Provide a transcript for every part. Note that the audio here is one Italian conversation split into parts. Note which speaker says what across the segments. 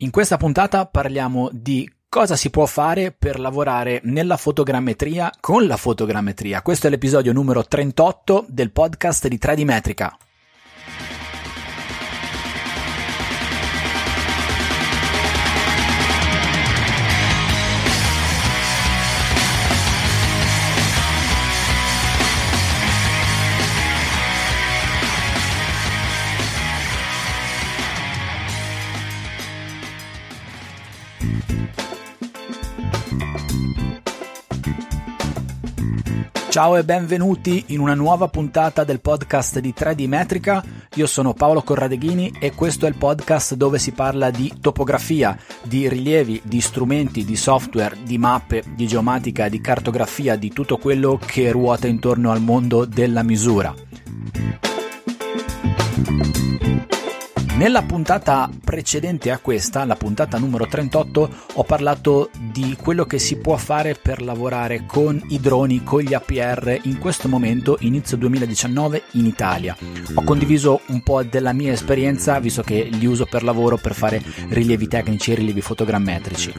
Speaker 1: In questa puntata parliamo di cosa si può fare per lavorare nella fotogrammetria con la fotogrammetria. Questo è l'episodio numero 38 del podcast di 3D Metrica. Ciao e benvenuti in una nuova puntata del podcast di 3D Metrica. Io sono Paolo Corradeghini e questo è il podcast dove si parla di topografia, di rilievi, di strumenti, di software, di mappe, di geomatica, di cartografia, di tutto quello che ruota intorno al mondo della misura. Nella puntata precedente a questa, la puntata numero 38, ho parlato di quello che si può fare per lavorare con i droni, con gli APR in questo momento, inizio 2019 in Italia. Ho condiviso un po' della mia esperienza, visto che li uso per lavoro per fare rilievi tecnici e rilievi fotogrammetrici.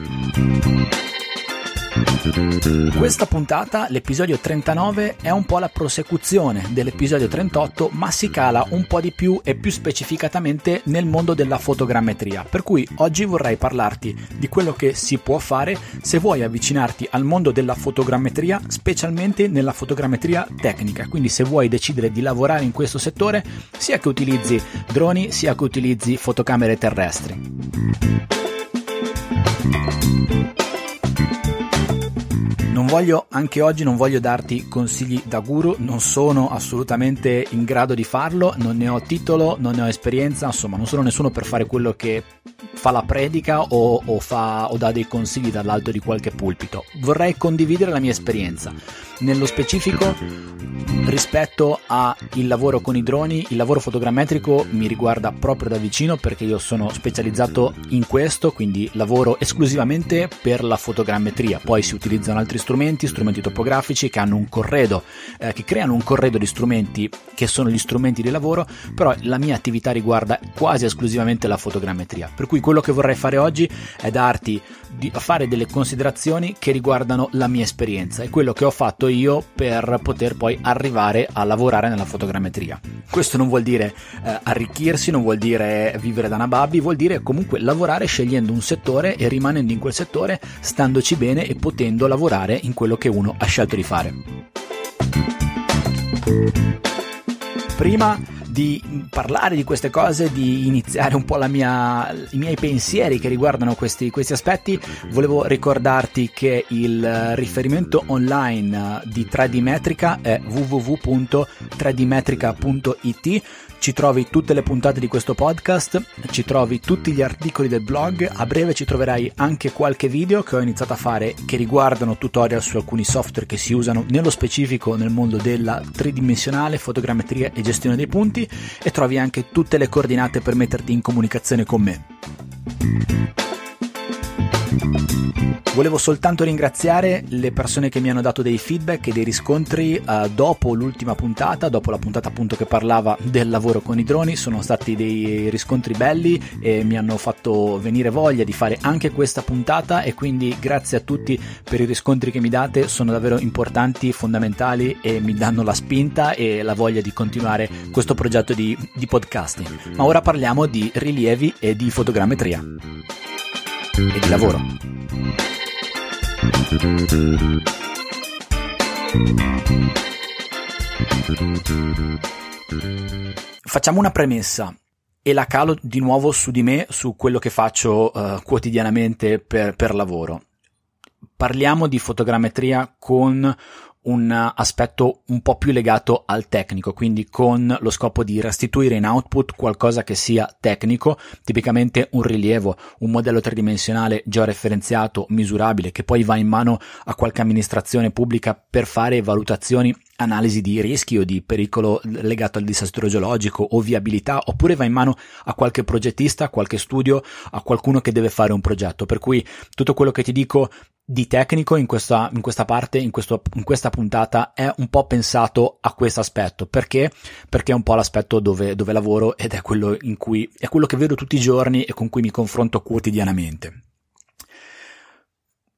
Speaker 1: Questa puntata, l'episodio 39, è un po' la prosecuzione dell'episodio 38, ma si cala un po' di più e più specificatamente nel mondo della fotogrammetria. Per cui oggi vorrei parlarti di quello che si può fare se vuoi avvicinarti al mondo della fotogrammetria, specialmente nella fotogrammetria tecnica. Quindi se vuoi decidere di lavorare in questo settore, sia che utilizzi droni, sia che utilizzi fotocamere terrestri. Voglio, anche oggi non voglio darti consigli da guru, non sono assolutamente in grado di farlo, non ne ho titolo, non ne ho esperienza, insomma non sono nessuno per fare quello che fa la predica o, o, fa, o dà dei consigli dall'alto di qualche pulpito. Vorrei condividere la mia esperienza. Nello specifico, rispetto al lavoro con i droni, il lavoro fotogrammetrico mi riguarda proprio da vicino perché io sono specializzato in questo, quindi lavoro esclusivamente per la fotogrammetria. Poi si utilizzano altri strumenti, strumenti topografici che hanno un corredo, eh, che creano un corredo di strumenti che sono gli strumenti di lavoro, però la mia attività riguarda quasi esclusivamente la fotogrammetria. Per cui quello che vorrei fare oggi è darti di fare delle considerazioni che riguardano la mia esperienza e quello che ho fatto io per poter poi arrivare a lavorare nella fotogrammetria. Questo non vuol dire eh, arricchirsi, non vuol dire vivere da una babbi, vuol dire comunque lavorare scegliendo un settore e rimanendo in quel settore, standoci bene e potendo lavorare in quello che uno ha scelto di fare. Prima di parlare di queste cose, di iniziare un po' mia, i miei pensieri che riguardano questi, questi aspetti, volevo ricordarti che il riferimento online di 3D Metrica è www.3dmetrica.it ci trovi tutte le puntate di questo podcast, ci trovi tutti gli articoli del blog, a breve ci troverai anche qualche video che ho iniziato a fare che riguardano tutorial su alcuni software che si usano nello specifico nel mondo della tridimensionale, fotogrammetria e gestione dei punti e trovi anche tutte le coordinate per metterti in comunicazione con me. Volevo soltanto ringraziare le persone che mi hanno dato dei feedback e dei riscontri uh, dopo l'ultima puntata, dopo la puntata appunto che parlava del lavoro con i droni, sono stati dei riscontri belli e mi hanno fatto venire voglia di fare anche questa puntata e quindi grazie a tutti per i riscontri che mi date, sono davvero importanti, fondamentali e mi danno la spinta e la voglia di continuare questo progetto di, di podcasting. Ma ora parliamo di rilievi e di fotogrammetria e di lavoro. Facciamo una premessa e la calo di nuovo su di me, su quello che faccio uh, quotidianamente per, per lavoro. Parliamo di fotogrammetria con un aspetto un po' più legato al tecnico, quindi con lo scopo di restituire in output qualcosa che sia tecnico, tipicamente un rilievo, un modello tridimensionale georeferenziato, misurabile, che poi va in mano a qualche amministrazione pubblica per fare valutazioni analisi di rischi o di pericolo legato al disastro geologico o viabilità, oppure va in mano a qualche progettista, a qualche studio, a qualcuno che deve fare un progetto. Per cui tutto quello che ti dico di tecnico in questa, in questa parte, in, questo, in questa puntata, è un po' pensato a questo aspetto. Perché? Perché è un po' l'aspetto dove, dove lavoro ed è quello in cui, è quello che vedo tutti i giorni e con cui mi confronto quotidianamente.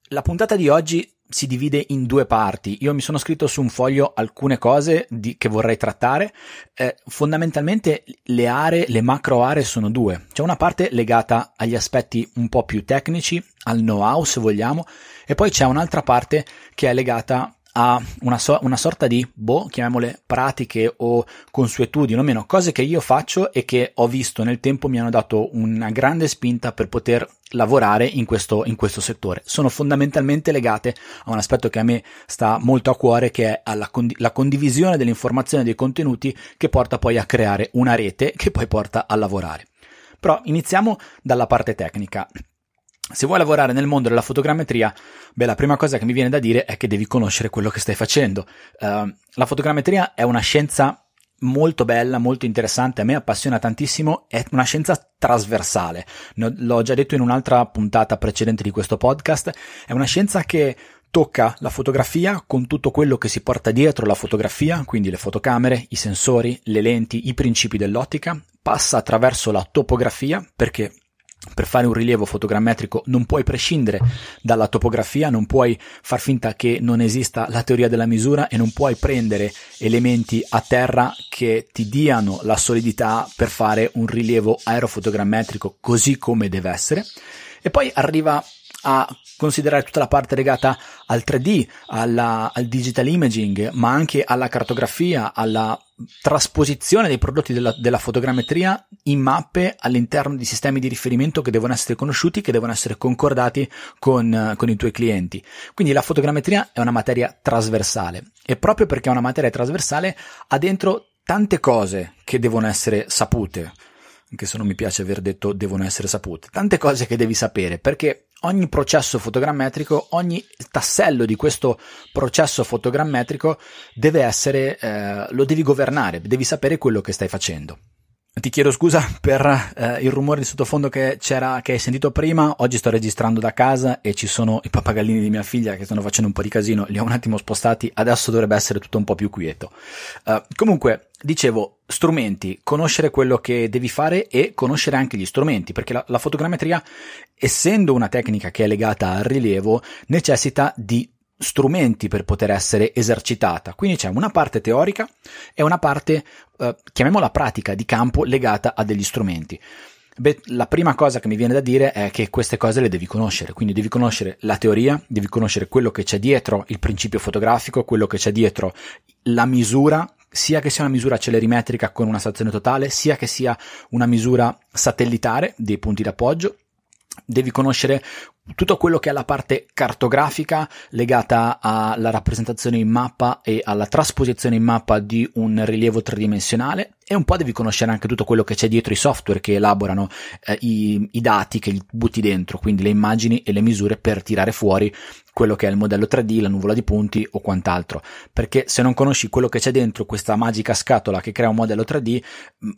Speaker 1: La puntata di oggi si divide in due parti. Io mi sono scritto su un foglio alcune cose di, che vorrei trattare. Eh, fondamentalmente le aree, le macro aree sono due. C'è una parte legata agli aspetti un po' più tecnici, al know-how se vogliamo, e poi c'è un'altra parte che è legata a una, so- una, sorta di, boh, chiamiamole pratiche o consuetudini, o meno, cose che io faccio e che ho visto nel tempo mi hanno dato una grande spinta per poter lavorare in questo, in questo settore. Sono fondamentalmente legate a un aspetto che a me sta molto a cuore, che è la condi- condivisione dell'informazione e dei contenuti che porta poi a creare una rete che poi porta a lavorare. Però iniziamo dalla parte tecnica. Se vuoi lavorare nel mondo della fotogrammetria, beh, la prima cosa che mi viene da dire è che devi conoscere quello che stai facendo. Uh, la fotogrammetria è una scienza molto bella, molto interessante, a me appassiona tantissimo, è una scienza trasversale. L'ho già detto in un'altra puntata precedente di questo podcast, è una scienza che tocca la fotografia con tutto quello che si porta dietro la fotografia, quindi le fotocamere, i sensori, le lenti, i principi dell'ottica, passa attraverso la topografia, perché per fare un rilievo fotogrammetrico non puoi prescindere dalla topografia, non puoi far finta che non esista la teoria della misura e non puoi prendere elementi a terra che ti diano la solidità per fare un rilievo aerofotogrammetrico così come deve essere. E poi arriva a considerare tutta la parte legata al 3D, alla, al digital imaging, ma anche alla cartografia, alla trasposizione dei prodotti della, della, fotogrammetria in mappe all'interno di sistemi di riferimento che devono essere conosciuti, che devono essere concordati con, con i tuoi clienti. Quindi la fotogrammetria è una materia trasversale. E proprio perché è una materia trasversale ha dentro tante cose che devono essere sapute. Anche se non mi piace aver detto devono essere sapute, tante cose che devi sapere, perché ogni processo fotogrammetrico, ogni tassello di questo processo fotogrammetrico deve essere, eh, lo devi governare, devi sapere quello che stai facendo. Ti chiedo scusa per eh, il rumore di sottofondo che c'era, che hai sentito prima. Oggi sto registrando da casa e ci sono i pappagallini di mia figlia che stanno facendo un po' di casino. Li ho un attimo spostati. Adesso dovrebbe essere tutto un po' più quieto. Uh, comunque, dicevo, strumenti, conoscere quello che devi fare e conoscere anche gli strumenti, perché la, la fotogrammetria, essendo una tecnica che è legata al rilievo, necessita di strumenti per poter essere esercitata. Quindi c'è una parte teorica e una parte, eh, chiamiamola pratica, di campo legata a degli strumenti. Beh, la prima cosa che mi viene da dire è che queste cose le devi conoscere, quindi devi conoscere la teoria, devi conoscere quello che c'è dietro il principio fotografico, quello che c'è dietro la misura, sia che sia una misura celerimetrica con una stazione totale, sia che sia una misura satellitare dei punti d'appoggio, devi conoscere tutto quello che è la parte cartografica legata alla rappresentazione in mappa e alla trasposizione in mappa di un rilievo tridimensionale e un po' devi conoscere anche tutto quello che c'è dietro i software che elaborano eh, i, i, dati che butti dentro, quindi le immagini e le misure per tirare fuori quello che è il modello 3D, la nuvola di punti o quant'altro. Perché se non conosci quello che c'è dentro questa magica scatola che crea un modello 3D,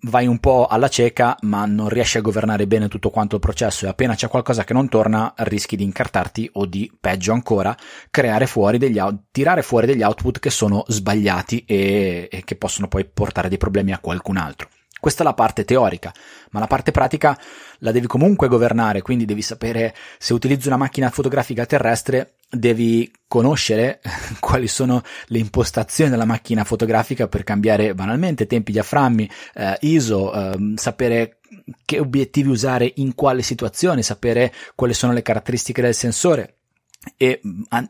Speaker 1: vai un po' alla cieca, ma non riesci a governare bene tutto quanto il processo e appena c'è qualcosa che non torna, rischi di incartarti o di, peggio ancora, creare fuori degli out- tirare fuori degli output che sono sbagliati e, e che possono poi portare dei problemi a qualcun altro. Questa è la parte teorica, ma la parte pratica la devi comunque governare, quindi devi sapere se utilizzi una macchina fotografica terrestre, devi conoscere quali sono le impostazioni della macchina fotografica per cambiare banalmente tempi, diaframmi, eh, ISO, eh, sapere che obiettivi usare in quale situazione, sapere quali sono le caratteristiche del sensore, e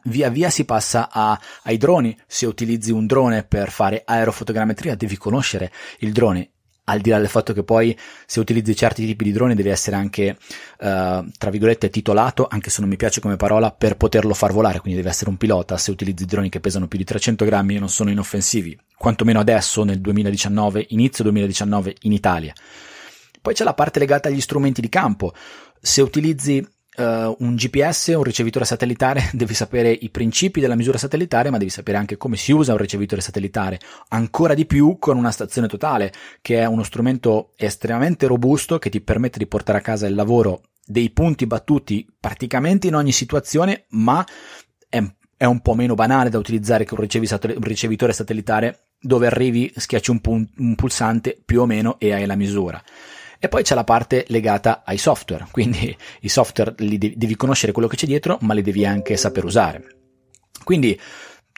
Speaker 1: via via si passa a, ai droni. Se utilizzi un drone per fare aerofotogrammetria, devi conoscere il drone. Al di là del fatto che poi se utilizzi certi tipi di droni devi essere anche, uh, tra virgolette, titolato, anche se non mi piace come parola, per poterlo far volare, quindi devi essere un pilota. Se utilizzi droni che pesano più di 300 grammi e non sono inoffensivi, quantomeno adesso nel 2019, inizio 2019 in Italia. Poi c'è la parte legata agli strumenti di campo. Se utilizzi uh, un GPS, un ricevitore satellitare, devi sapere i principi della misura satellitare, ma devi sapere anche come si usa un ricevitore satellitare. Ancora di più con una stazione totale, che è uno strumento estremamente robusto che ti permette di portare a casa il lavoro dei punti battuti praticamente in ogni situazione, ma è, è un po' meno banale da utilizzare che un, un ricevitore satellitare dove arrivi, schiacci un, pun- un pulsante più o meno e hai la misura. E poi c'è la parte legata ai software, quindi i software li devi, devi conoscere quello che c'è dietro, ma li devi anche saper usare. Quindi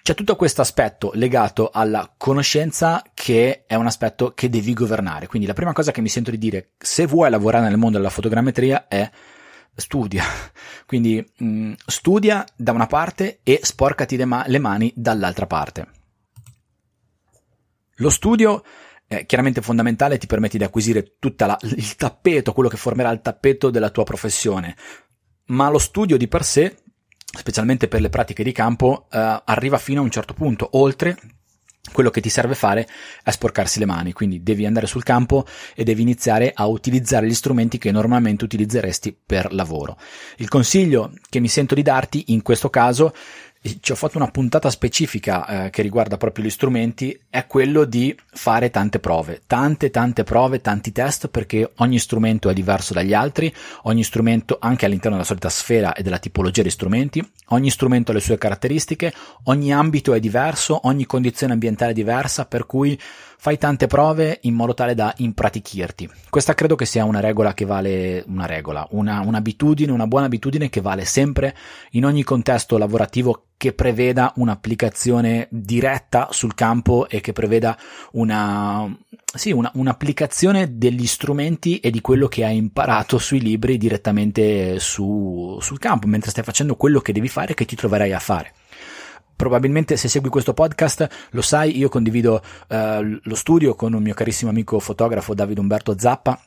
Speaker 1: c'è tutto questo aspetto legato alla conoscenza che è un aspetto che devi governare. Quindi la prima cosa che mi sento di dire, se vuoi lavorare nel mondo della fotogrammetria, è studia. Quindi mh, mm, studia da una parte e sporcati le, ma- le mani dall'altra parte. Lo studio eh, chiaramente fondamentale, ti permette di acquisire tutto il tappeto, quello che formerà il tappeto della tua professione. Ma lo studio di per sé, specialmente per le pratiche di campo, eh, arriva fino a un certo punto, oltre quello che ti serve fare è sporcarsi le mani, quindi devi andare sul campo e devi iniziare a utilizzare gli strumenti che normalmente utilizzeresti per lavoro. Il consiglio che mi sento di darti in questo caso ci ho fatto una puntata specifica eh, che riguarda proprio gli strumenti, è quello di fare tante prove, tante tante prove, tanti test perché ogni strumento è diverso dagli altri, ogni strumento anche all'interno della solita sfera e della tipologia di strumenti, ogni strumento ha le sue caratteristiche, ogni ambito è diverso, ogni condizione ambientale è diversa, per cui fai tante prove in modo tale da impratichirti. Questa credo che sia una regola che vale, una regola, una, un'abitudine, una buona abitudine che vale sempre in ogni contesto lavorativo che preveda un'applicazione diretta sul campo e che preveda una, sì, una, un'applicazione degli strumenti e di quello che hai imparato sui libri direttamente su, sul campo, mentre stai facendo quello che devi fare e che ti troverai a fare probabilmente se segui questo podcast lo sai, io condivido eh, lo studio con un mio carissimo amico fotografo Davide Umberto Zappa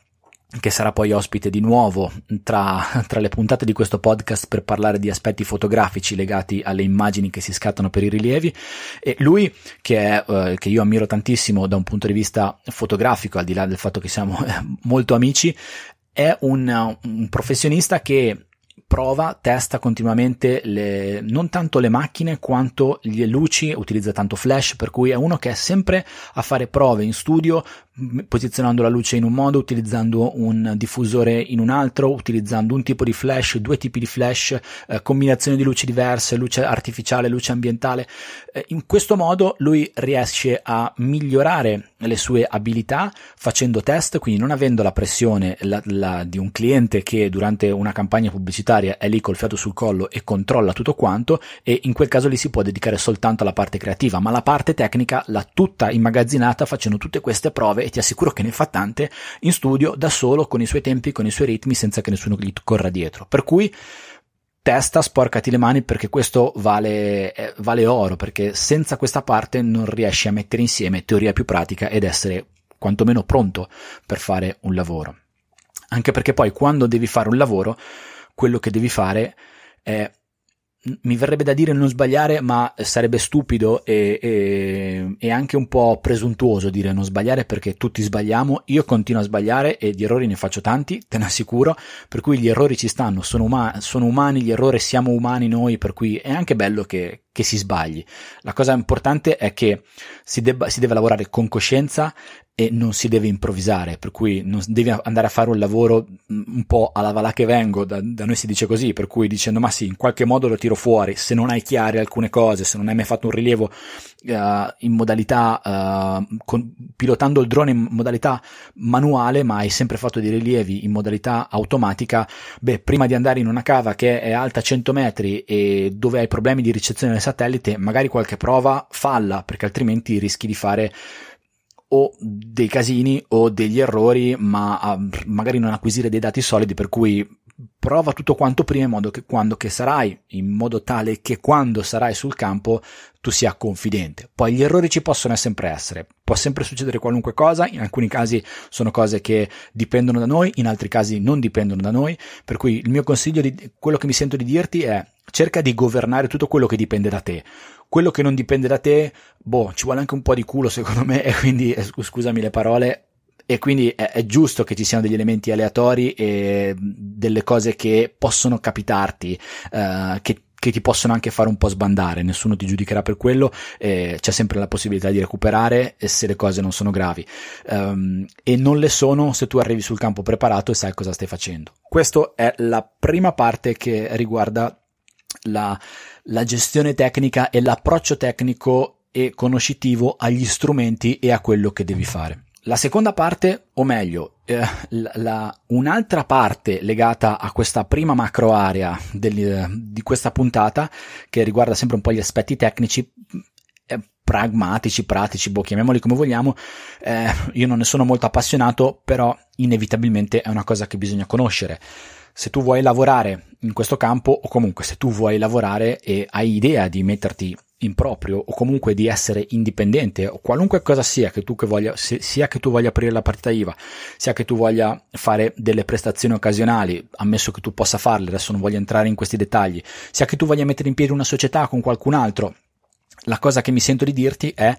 Speaker 1: che sarà poi ospite di nuovo tra, tra, le puntate di questo podcast per parlare di aspetti fotografici legati alle immagini che si scattano per i rilievi. E lui che, è, eh, che io ammiro tantissimo da un punto di vista fotografico al di là del fatto che siamo molto amici è un, un professionista che prova, testa continuamente le, non tanto le macchine quanto le luci, utilizza tanto flash, per cui è uno che è sempre a fare prove in studio, posizionando la luce in un modo, utilizzando un diffusore in un altro, utilizzando un tipo di flash, due tipi di flash, eh, combinazioni di luci diverse, luce artificiale, luce ambientale. Eh, in questo modo lui riesce a migliorare le sue abilità facendo test, quindi non avendo la pressione la, la, di un cliente che durante una campagna pubblicitaria è lì col fiato sul collo e controlla tutto quanto e in quel caso lì si può dedicare soltanto alla parte creativa, ma la parte tecnica l'ha tutta immagazzinata facendo tutte queste prove e ti assicuro che ne fa tante in studio da solo con i suoi tempi, con i suoi ritmi senza che nessuno gli corra dietro. Per cui testa, sporcati le mani perché questo vale, eh, vale oro, perché senza questa parte non riesci a mettere insieme teoria più pratica ed essere quantomeno pronto per fare un lavoro. Anche perché poi quando devi fare un lavoro, quello che devi fare è mi verrebbe da dire non sbagliare, ma sarebbe stupido e, e, e, anche un po' presuntuoso dire non sbagliare perché tutti sbagliamo. Io continuo a sbagliare e di errori ne faccio tanti, te ne assicuro. Per cui gli errori ci stanno, sono, uma- sono umani gli errori, siamo umani noi, per cui è anche bello che, che si sbagli. La cosa importante è che si, debba, si deve lavorare con coscienza e non si deve improvvisare, per cui non devi andare a fare un lavoro mm, un po' alla vala che vengo, da, da, noi si dice così, per cui dicendo ma sì, in qualche modo lo tiro fuori, se non hai chiare alcune cose, se non hai mai fatto un rilievo uh, in modalità, uh, con, pilotando il drone in modalità manuale, ma hai sempre fatto dei rilievi in modalità automatica, beh, prima di andare in una cava che è alta 100 metri e dove hai problemi di ricezione del satellite, magari qualche prova falla, perché altrimenti rischi di fare o dei casini o degli errori, ma a, magari non acquisire dei dati solidi, per cui prova tutto quanto prima in modo che quando che sarai, in modo tale che quando sarai sul campo tu sia confidente. Poi gli errori ci possono sempre essere, può sempre succedere qualunque cosa, in alcuni casi sono cose che dipendono da noi, in altri casi non dipendono da noi, per cui il mio consiglio di quello che mi sento di dirti è cerca di governare tutto quello che dipende da te quello che non dipende da te, boh, ci vuole anche un po' di culo secondo me e quindi, eh, scusami le parole, e quindi è, è, giusto che ci siano degli elementi aleatori e delle cose che possono capitarti, uh, che che ti possono anche fare un po' sbandare, nessuno ti giudicherà per quello, eh, c'è sempre la possibilità di recuperare se le cose non sono gravi um, e non le sono se tu arrivi sul campo preparato e sai cosa stai facendo. Questa è la prima parte che riguarda la, la gestione tecnica e l'approccio tecnico e conoscitivo agli strumenti e a quello che devi fare. La seconda parte, o meglio, eh, la, la, un'altra parte legata a questa prima macro area del, di questa puntata, che riguarda sempre un po' gli aspetti tecnici, eh, pragmatici, pratici, boh, chiamiamoli come vogliamo, eh, io non ne sono molto appassionato, però inevitabilmente è una cosa che bisogna conoscere. Se tu vuoi lavorare in questo campo, o comunque se tu vuoi lavorare e hai idea di metterti in proprio o comunque di essere indipendente o qualunque cosa sia che tu che voglia sia che tu voglia aprire la partita IVA sia che tu voglia fare delle prestazioni occasionali ammesso che tu possa farle adesso non voglio entrare in questi dettagli sia che tu voglia mettere in piedi una società con qualcun altro la cosa che mi sento di dirti è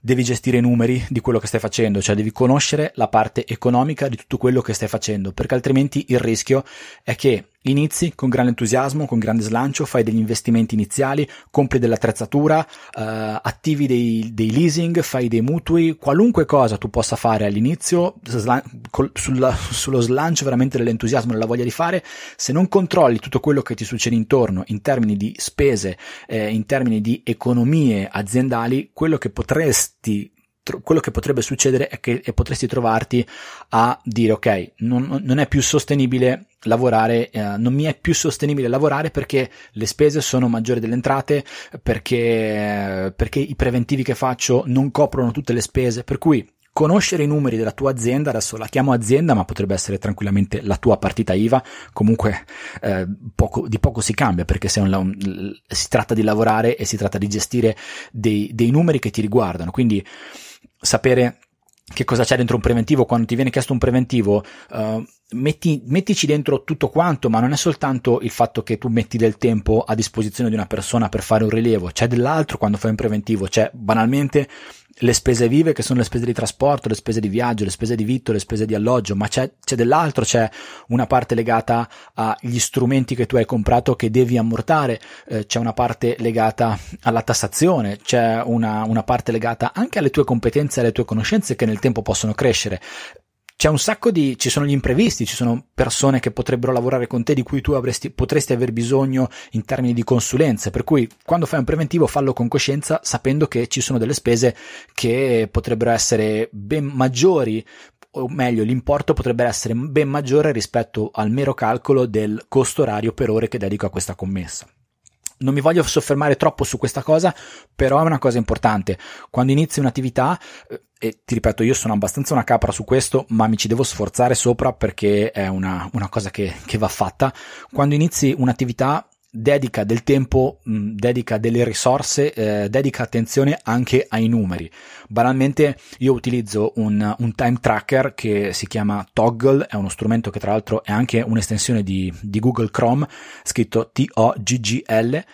Speaker 1: devi gestire i numeri di quello che stai facendo, cioè devi conoscere la parte economica di tutto quello che stai facendo, perché altrimenti il rischio è che Inizi con grande entusiasmo, con grande slancio, fai degli investimenti iniziali, compri dell'attrezzatura, eh, attivi dei, dei, leasing, fai dei mutui, qualunque cosa tu possa fare all'inizio, slan- col, sulla, sullo slancio veramente dell'entusiasmo della voglia di fare, se non controlli tutto quello che ti succede intorno in termini di spese, eh, in termini di economie aziendali, quello che potresti quello che potrebbe succedere è che potresti trovarti a dire ok, non, non è più sostenibile lavorare, eh, non mi è più sostenibile lavorare perché le spese sono maggiori delle entrate, perché, perché i preventivi che faccio non coprono tutte le spese, per cui conoscere i numeri della tua azienda, adesso la chiamo azienda, ma potrebbe essere tranquillamente la tua partita IVA, comunque eh, poco, di poco si cambia perché un, un, si tratta di lavorare e si tratta di gestire dei, dei numeri che ti riguardano, quindi sapere che cosa c'è dentro un preventivo. Quando ti viene chiesto un preventivo uh, metti, mettici dentro tutto quanto ma non è soltanto il fatto che tu metti del tempo a disposizione di una persona per fare un rilievo. C'è dell'altro quando fai un preventivo. C'è banalmente le spese vive che sono le spese di trasporto, le spese di viaggio, le spese di vitto, le spese di alloggio, ma c'è, c'è dell'altro, c'è una parte legata agli strumenti che tu hai comprato che devi ammortare, eh, c'è una parte legata alla tassazione, c'è una, una parte legata anche alle tue competenze e alle tue conoscenze che nel tempo possono crescere c'è un sacco di, ci sono gli imprevisti, ci sono persone che potrebbero lavorare con te di cui tu avresti, potresti aver bisogno in termini di consulenze, per cui quando fai un preventivo fallo con coscienza sapendo che ci sono delle spese che potrebbero essere ben maggiori o meglio l'importo potrebbe essere ben maggiore rispetto al mero calcolo del costo orario per ore che dedico a questa commessa. Non mi voglio soffermare troppo su questa cosa, però è una cosa importante. Quando inizi un'attività, eh, e ti ripeto, io sono abbastanza una capra su questo, ma mi ci devo sforzare sopra perché è una, una cosa che, che va fatta. Quando inizi un'attività, dedica del tempo, mh, dedica delle risorse, eh, dedica attenzione anche ai numeri. Banalmente io utilizzo un, un, time tracker che si chiama Toggle, è uno strumento che tra l'altro è anche un'estensione di, di Google Chrome, scritto T-O-G-G-L.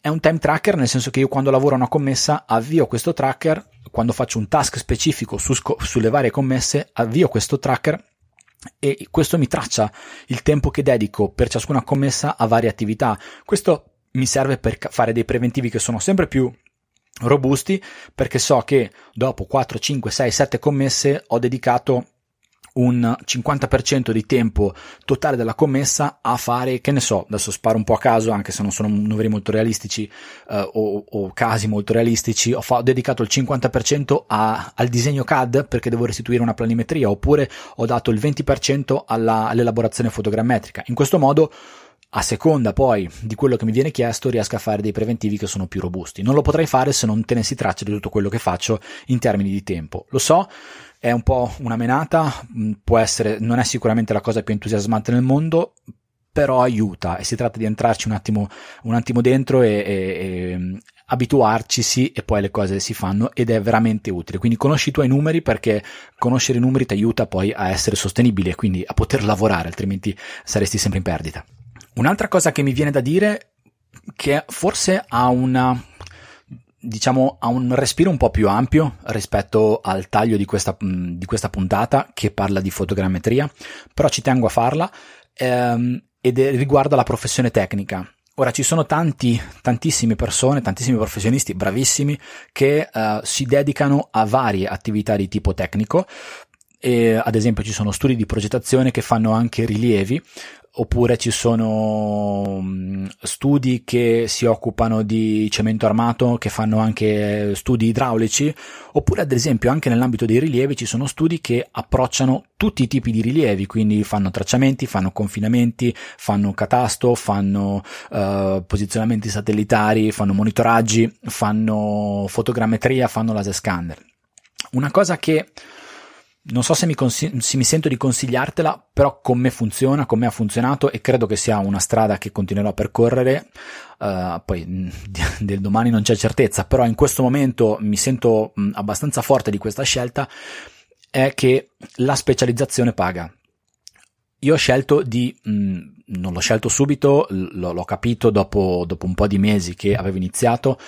Speaker 1: È un time tracker nel senso che io quando lavoro una commessa avvio questo tracker, quando faccio un task specifico su, sulle varie commesse, avvio questo tracker e questo mi traccia il tempo che dedico per ciascuna commessa a varie attività. Questo mi serve per fare dei preventivi che sono sempre più robusti perché so che dopo 4, 5, 6, 7 commesse ho dedicato un 50% di tempo totale della commessa a fare, che ne so, adesso sparo un po' a caso, anche se non sono numeri molto realistici eh, o, o, casi molto realistici, ho, fa- ho dedicato il 50% a, al disegno CAD perché devo restituire una planimetria, oppure ho dato il 20% alla, all'elaborazione fotogrammetrica. In questo modo a seconda poi di quello che mi viene chiesto riesco a fare dei preventivi che sono più robusti. Non lo potrei fare se non tenessi traccia di tutto quello che faccio in termini di tempo. Lo so, è un po' una menata, mm, può essere, non è sicuramente la cosa più entusiasmante nel mondo, però aiuta e si tratta di entrarci un attimo, un attimo dentro e, e, e mm, abituarcisi e poi le cose si fanno ed è veramente utile. Quindi conosci i tuoi numeri perché conoscere i numeri ti aiuta poi a essere sostenibile quindi a poter lavorare, altrimenti saresti sempre in perdita. Un'altra cosa che mi viene da dire che forse ha una diciamo, ha un respiro un po' più ampio rispetto al taglio di questa, di questa puntata che parla di fotogrammetria, però ci tengo a farla ehm, ed riguarda la professione tecnica. Ora ci sono tanti, tantissime persone, tantissimi professionisti bravissimi che uh, si dedicano a varie attività di tipo tecnico, e, ad esempio ci sono studi di progettazione che fanno anche rilievi oppure ci sono mm, studi che si occupano di cemento armato, che fanno anche studi idraulici, oppure ad esempio anche nell'ambito dei rilievi ci sono studi che approcciano tutti i tipi di rilievi, quindi fanno tracciamenti, fanno confinamenti, fanno catasto, fanno uh, posizionamenti satellitari, fanno monitoraggi, fanno fotogrammetria, fanno laser scanner. Una cosa che non so se mi, consi- se mi, sento di consigliartela, però con me funziona, con me ha funzionato e credo che sia una strada che continuerò a percorrere. Uh, poi del domani non c'è certezza, però in questo momento mi sento mh, abbastanza forte di questa scelta. È che la specializzazione paga. Io ho scelto di, mh, non l'ho scelto subito, l- l'ho capito dopo, dopo, un po' di mesi che avevo iniziato,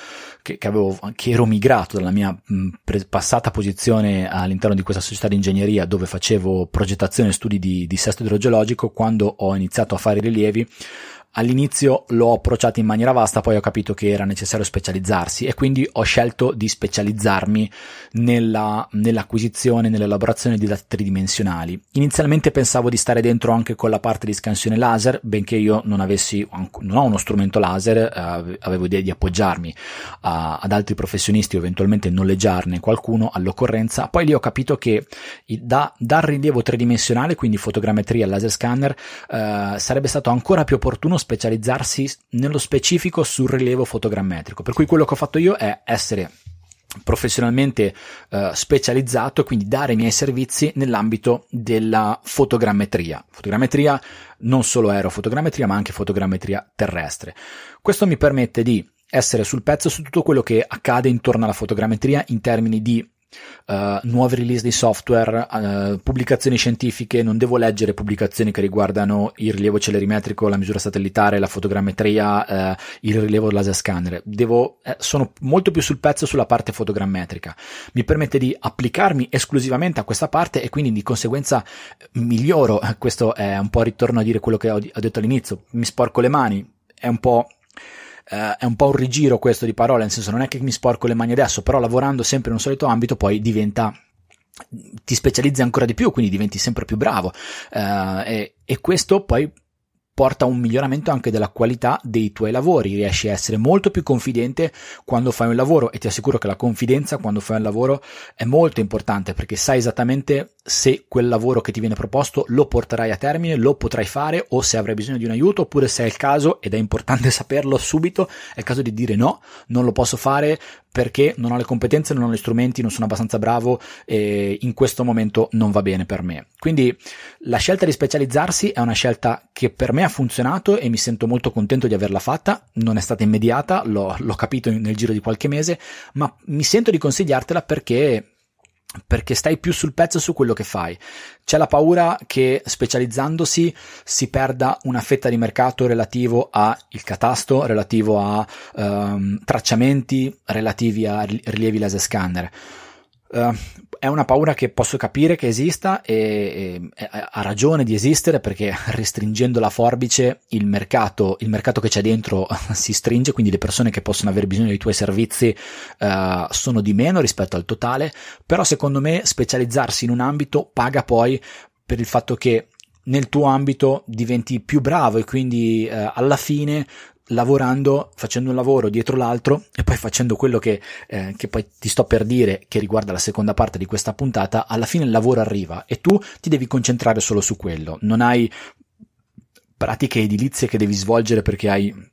Speaker 1: che, che, avevo, che ero migrato dalla mia mh, pre- passata posizione all'interno di questa società di ingegneria dove facevo progettazione e studi di, di sesto idrogeologico, quando ho iniziato a fare i rilievi All'inizio l'ho approcciato in maniera vasta, poi ho capito che era necessario specializzarsi e quindi ho scelto di specializzarmi nella, nell'acquisizione, nell'elaborazione di dati tridimensionali. Inizialmente pensavo di stare dentro anche con la parte di scansione laser, benché io non avessi, non ho uno strumento laser, eh, avevo idea di appoggiarmi a, ad altri professionisti o eventualmente noleggiarne qualcuno all'occorrenza. Poi lì ho capito che da, dal rilievo tridimensionale, quindi fotogrammetria, laser scanner, eh, sarebbe stato ancora più opportuno specializzarsi nello specifico sul rilievo fotogrammetrico. Per cui quello che ho fatto io è essere professionalmente eh, specializzato e quindi dare i miei servizi nell'ambito della fotogrammetria. Fotogrammetria non solo aerofotogrammetria ma anche fotogrammetria terrestre. Questo mi permette di essere sul pezzo su tutto quello che accade intorno alla fotogrammetria in termini di Uh, nuovi release di software, uh, pubblicazioni scientifiche, non devo leggere pubblicazioni che riguardano il rilievo celerimetrico, la misura satellitare, la fotogrammetria, uh, il rilievo laser scanner. Devo, eh, sono molto più sul pezzo sulla parte fotogrammetrica. Mi permette di applicarmi esclusivamente a questa parte e quindi di conseguenza miglioro. Questo è un po' ritorno a dire quello che ho, ho detto all'inizio. Mi sporco le mani, è un po' eh, è un po' un rigiro questo di parole, nel senso non è che mi sporco le mani adesso, però lavorando sempre in un solito ambito poi diventa ti specializzi ancora di più, quindi diventi sempre più bravo. Eh, e, e questo poi porta a un miglioramento anche della qualità dei tuoi lavori, riesci a essere molto più confidente quando fai un lavoro e ti assicuro che la confidenza quando fai un lavoro è molto importante perché sai esattamente se quel lavoro che ti viene proposto lo porterai a termine, lo potrai fare o se avrai bisogno di un aiuto oppure se è il caso ed è importante saperlo subito, è il caso di dire no, non lo posso fare perché non ho le competenze, non ho gli strumenti, non sono abbastanza bravo e in questo momento non va bene per me. Quindi la scelta di specializzarsi è una scelta che per me ha funzionato e mi sento molto contento di averla fatta, non è stata immediata, l'ho, l'ho capito nel giro di qualche mese, ma mi sento di consigliartela perché perché stai più sul pezzo su quello che fai. C'è la paura che specializzandosi si perda una fetta di mercato relativo al catasto, relativo a um, tracciamenti, relativi a rilievi laser scanner. Uh, è una paura che posso capire che esista e, e, ha ragione di esistere perché restringendo la forbice il mercato, il mercato che c'è dentro si stringe, quindi le persone che possono avere bisogno dei tuoi servizi uh, sono di meno rispetto al totale, però secondo me specializzarsi in un ambito paga poi per il fatto che nel tuo ambito diventi più bravo e quindi uh, alla fine lavorando, facendo un lavoro dietro l'altro e poi facendo quello che, eh, che poi ti sto per dire che riguarda la seconda parte di questa puntata, alla fine il lavoro arriva e tu ti devi concentrare solo su quello. Non hai pratiche edilizie che devi svolgere perché hai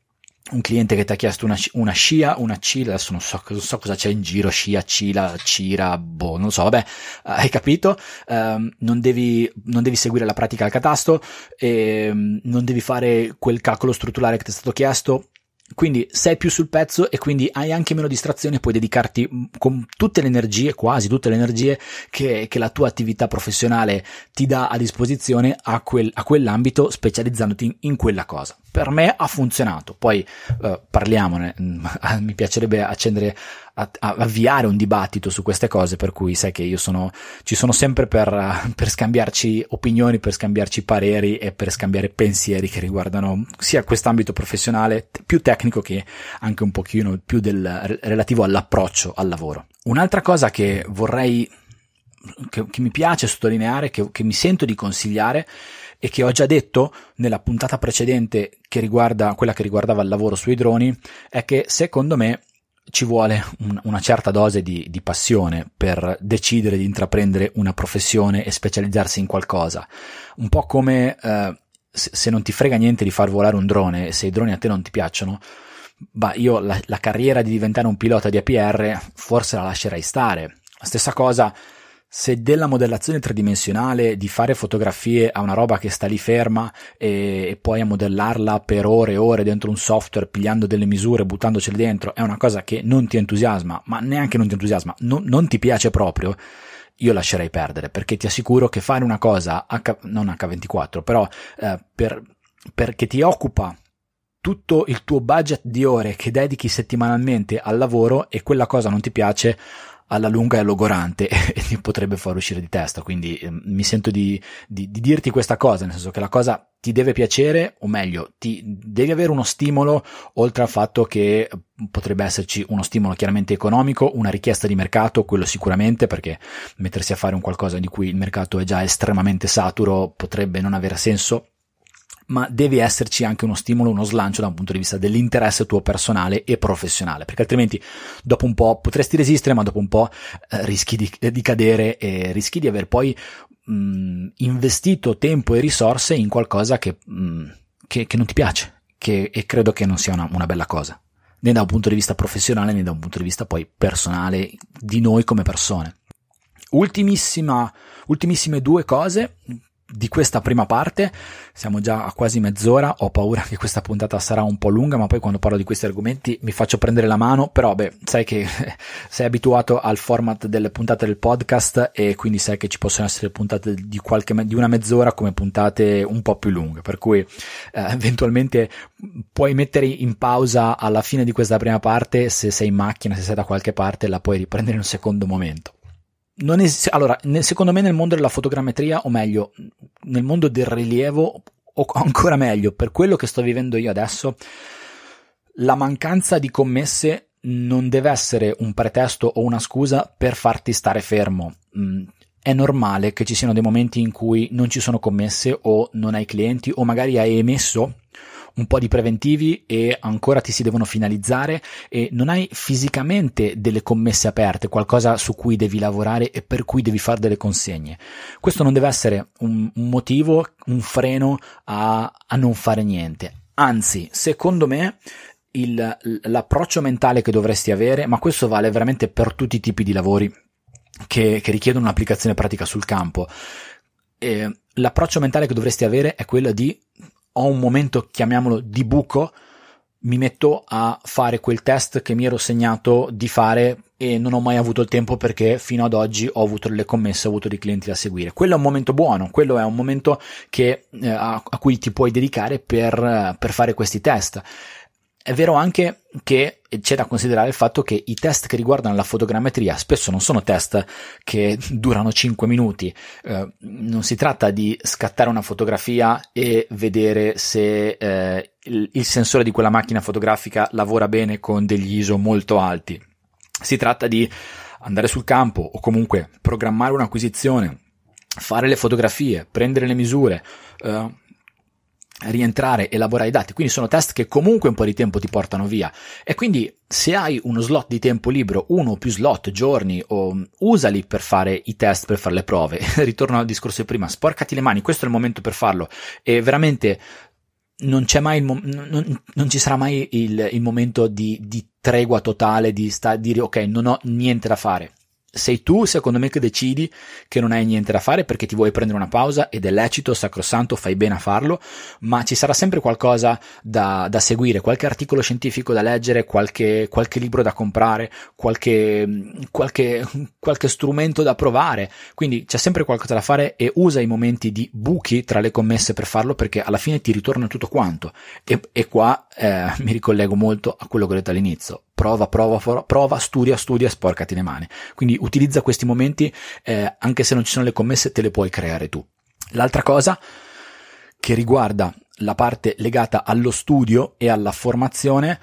Speaker 1: un cliente che ti ha chiesto una, una scia, una cila, adesso non so, non so, cosa c'è in giro, scia, cila, cira, boh, non so, vabbè, hai capito? Um, non, devi, non devi seguire la pratica al catasto, e, um, non devi fare quel calcolo strutturale che ti è stato chiesto, quindi sei più sul pezzo e quindi hai anche meno distrazione e puoi dedicarti mm, con tutte le energie, quasi tutte le energie che, che la tua attività professionale ti dà a disposizione a, quel, a quell'ambito specializzandoti in, in quella cosa. Per me ha funzionato. Poi uh, parliamone, mi piacerebbe accendere, a, a, avviare un dibattito su queste cose, per cui sai che io sono, ci sono sempre per, per, scambiarci opinioni, per scambiarci pareri e per scambiare pensieri che riguardano sia quest'ambito professionale più tecnico che anche un pochino più del, relativo all'approccio al lavoro. Un'altra cosa che vorrei, che, che mi piace sottolineare, che, che mi sento di consigliare, e che ho già detto nella puntata precedente che riguarda quella che riguardava il lavoro sui droni è che secondo me ci vuole un, una certa dose di, di, passione per decidere di intraprendere una professione e specializzarsi in qualcosa. Un po' come eh, se, non ti frega niente di far volare un drone e se i droni a te non ti piacciono, bah, io la, la carriera di diventare un pilota di APR forse la lascerei stare. La stessa cosa se della modellazione tridimensionale, di fare fotografie a una roba che sta lì ferma e, e, poi a modellarla per ore e ore dentro un software, pigliando delle misure, buttandocele dentro, è una cosa che non ti entusiasma, ma neanche non ti entusiasma, non, non ti piace proprio, io lascerei perdere, perché ti assicuro che fare una cosa, H, non H24, però eh, per, perché ti occupa tutto il tuo budget di ore che dedichi settimanalmente al lavoro e quella cosa non ti piace, alla lunga è logorante e ti potrebbe far uscire di testa. Quindi eh, mi sento di, di, di, dirti questa cosa, nel senso che la cosa ti deve piacere, o meglio, ti devi avere uno stimolo, oltre al fatto che potrebbe esserci uno stimolo chiaramente economico, una richiesta di mercato, quello sicuramente, perché mettersi a fare un qualcosa di cui il mercato è già estremamente saturo potrebbe non avere senso ma deve esserci anche uno stimolo, uno slancio da un punto di vista dell'interesse tuo personale e professionale, perché altrimenti dopo un po' potresti resistere, ma dopo un po' eh, rischi di, di, cadere e rischi di aver poi mh, investito tempo e risorse in qualcosa che, mh, che, che non ti piace, che, e credo che non sia una, una bella cosa, né da un punto di vista professionale né da un punto di vista poi personale di noi come persone. Ultimissima, ultimissime due cose di questa prima parte. Siamo già a quasi mezz'ora. Ho paura che questa puntata sarà un po' lunga, ma poi quando parlo di questi argomenti mi faccio prendere la mano. Però, beh, sai che sei abituato al format delle puntate del podcast e quindi sai che ci possono essere puntate di, qualche, di una mezz'ora come puntate un po' più lunghe. Per cui, eh, eventualmente puoi mettere in pausa alla fine di questa prima parte. Se sei in macchina, se sei da qualche parte, la puoi riprendere in un secondo momento es- allora, secondo me nel mondo della fotogrammetria, o meglio, nel mondo del rilievo, o ancora meglio, per quello che sto vivendo io adesso, la mancanza di commesse non deve essere un pretesto o una scusa per farti stare fermo. Mm, è normale che ci siano dei momenti in cui non ci sono commesse o non hai clienti o magari hai emesso un po' di preventivi e ancora ti si devono finalizzare e non hai fisicamente delle commesse aperte, qualcosa su cui devi lavorare e per cui devi fare delle consegne. Questo non deve essere un, un motivo, un freno a, a non fare niente. Anzi, secondo me, il, l'approccio mentale che dovresti avere, ma questo vale veramente per tutti i tipi di lavori che, che richiedono un'applicazione pratica sul campo. Eh, l'approccio mentale che dovresti avere è quello di ho un momento, chiamiamolo di buco, mi metto a fare quel test che mi ero segnato di fare e non ho mai avuto il tempo perché fino ad oggi ho avuto delle commesse, ho avuto dei clienti da seguire. Quello è un momento buono, quello è un momento che, eh, a, a, cui ti puoi dedicare per, per fare questi test. È vero anche che c'è da considerare il fatto che i test che riguardano la fotogrammetria spesso non sono test che durano 5 minuti, eh, non si tratta di scattare una fotografia e vedere se eh, il, il sensore di quella macchina fotografica lavora bene con degli ISO molto alti. Si tratta di andare sul campo o comunque programmare un'acquisizione, fare le fotografie, prendere le misure, eh, rientrare, elaborare i dati, quindi sono test che comunque un po' di tempo ti portano via. E quindi se hai uno slot di tempo libero, uno o più slot, giorni, o usali per fare i test, per fare le prove, ritorno al discorso di prima, sporcati le mani, questo è il momento per farlo. E veramente non c'è mai il mo- non, non, ci sarà mai il, il momento di, di, tregua totale, di sta, dire ok, non ho niente da fare. Sei tu, secondo me, che decidi che non hai niente da fare perché ti vuoi prendere una pausa ed è lecito, sacrosanto, fai bene a farlo, ma ci sarà sempre qualcosa da, da seguire, qualche articolo scientifico da leggere, qualche, qualche libro da comprare, qualche, qualche, qualche strumento da provare. Quindi c'è sempre qualcosa da fare e usa i momenti di buchi tra le commesse per farlo perché alla fine ti ritorna tutto quanto. E, e qua eh, mi ricollego molto a quello che ho detto all'inizio prova, prova, prova, studia, studia, sporcati le mani. Quindi utilizza questi momenti, eh, anche se non ci sono le commesse, te le puoi creare tu. L'altra cosa che riguarda la parte legata allo studio e alla formazione,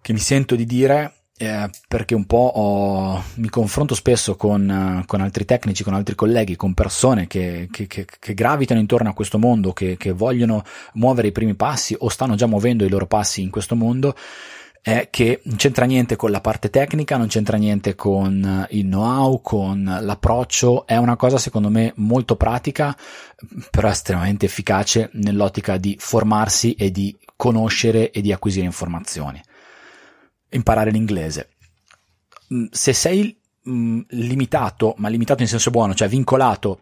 Speaker 1: che mi sento di dire, eh, perché un po' ho, mi confronto spesso con, con, altri tecnici, con altri colleghi, con persone che, che, che, che gravitano intorno a questo mondo, che, vogliono muovere i primi passi o stanno già muovendo i loro passi in questo mondo è che non c'entra niente con la parte tecnica, non c'entra niente con il know-how, con l'approccio, è una cosa secondo me molto pratica, però estremamente efficace nell'ottica di formarsi e di conoscere e di acquisire informazioni. Imparare l'inglese. Mm, se sei mm, limitato, ma limitato in senso buono, cioè vincolato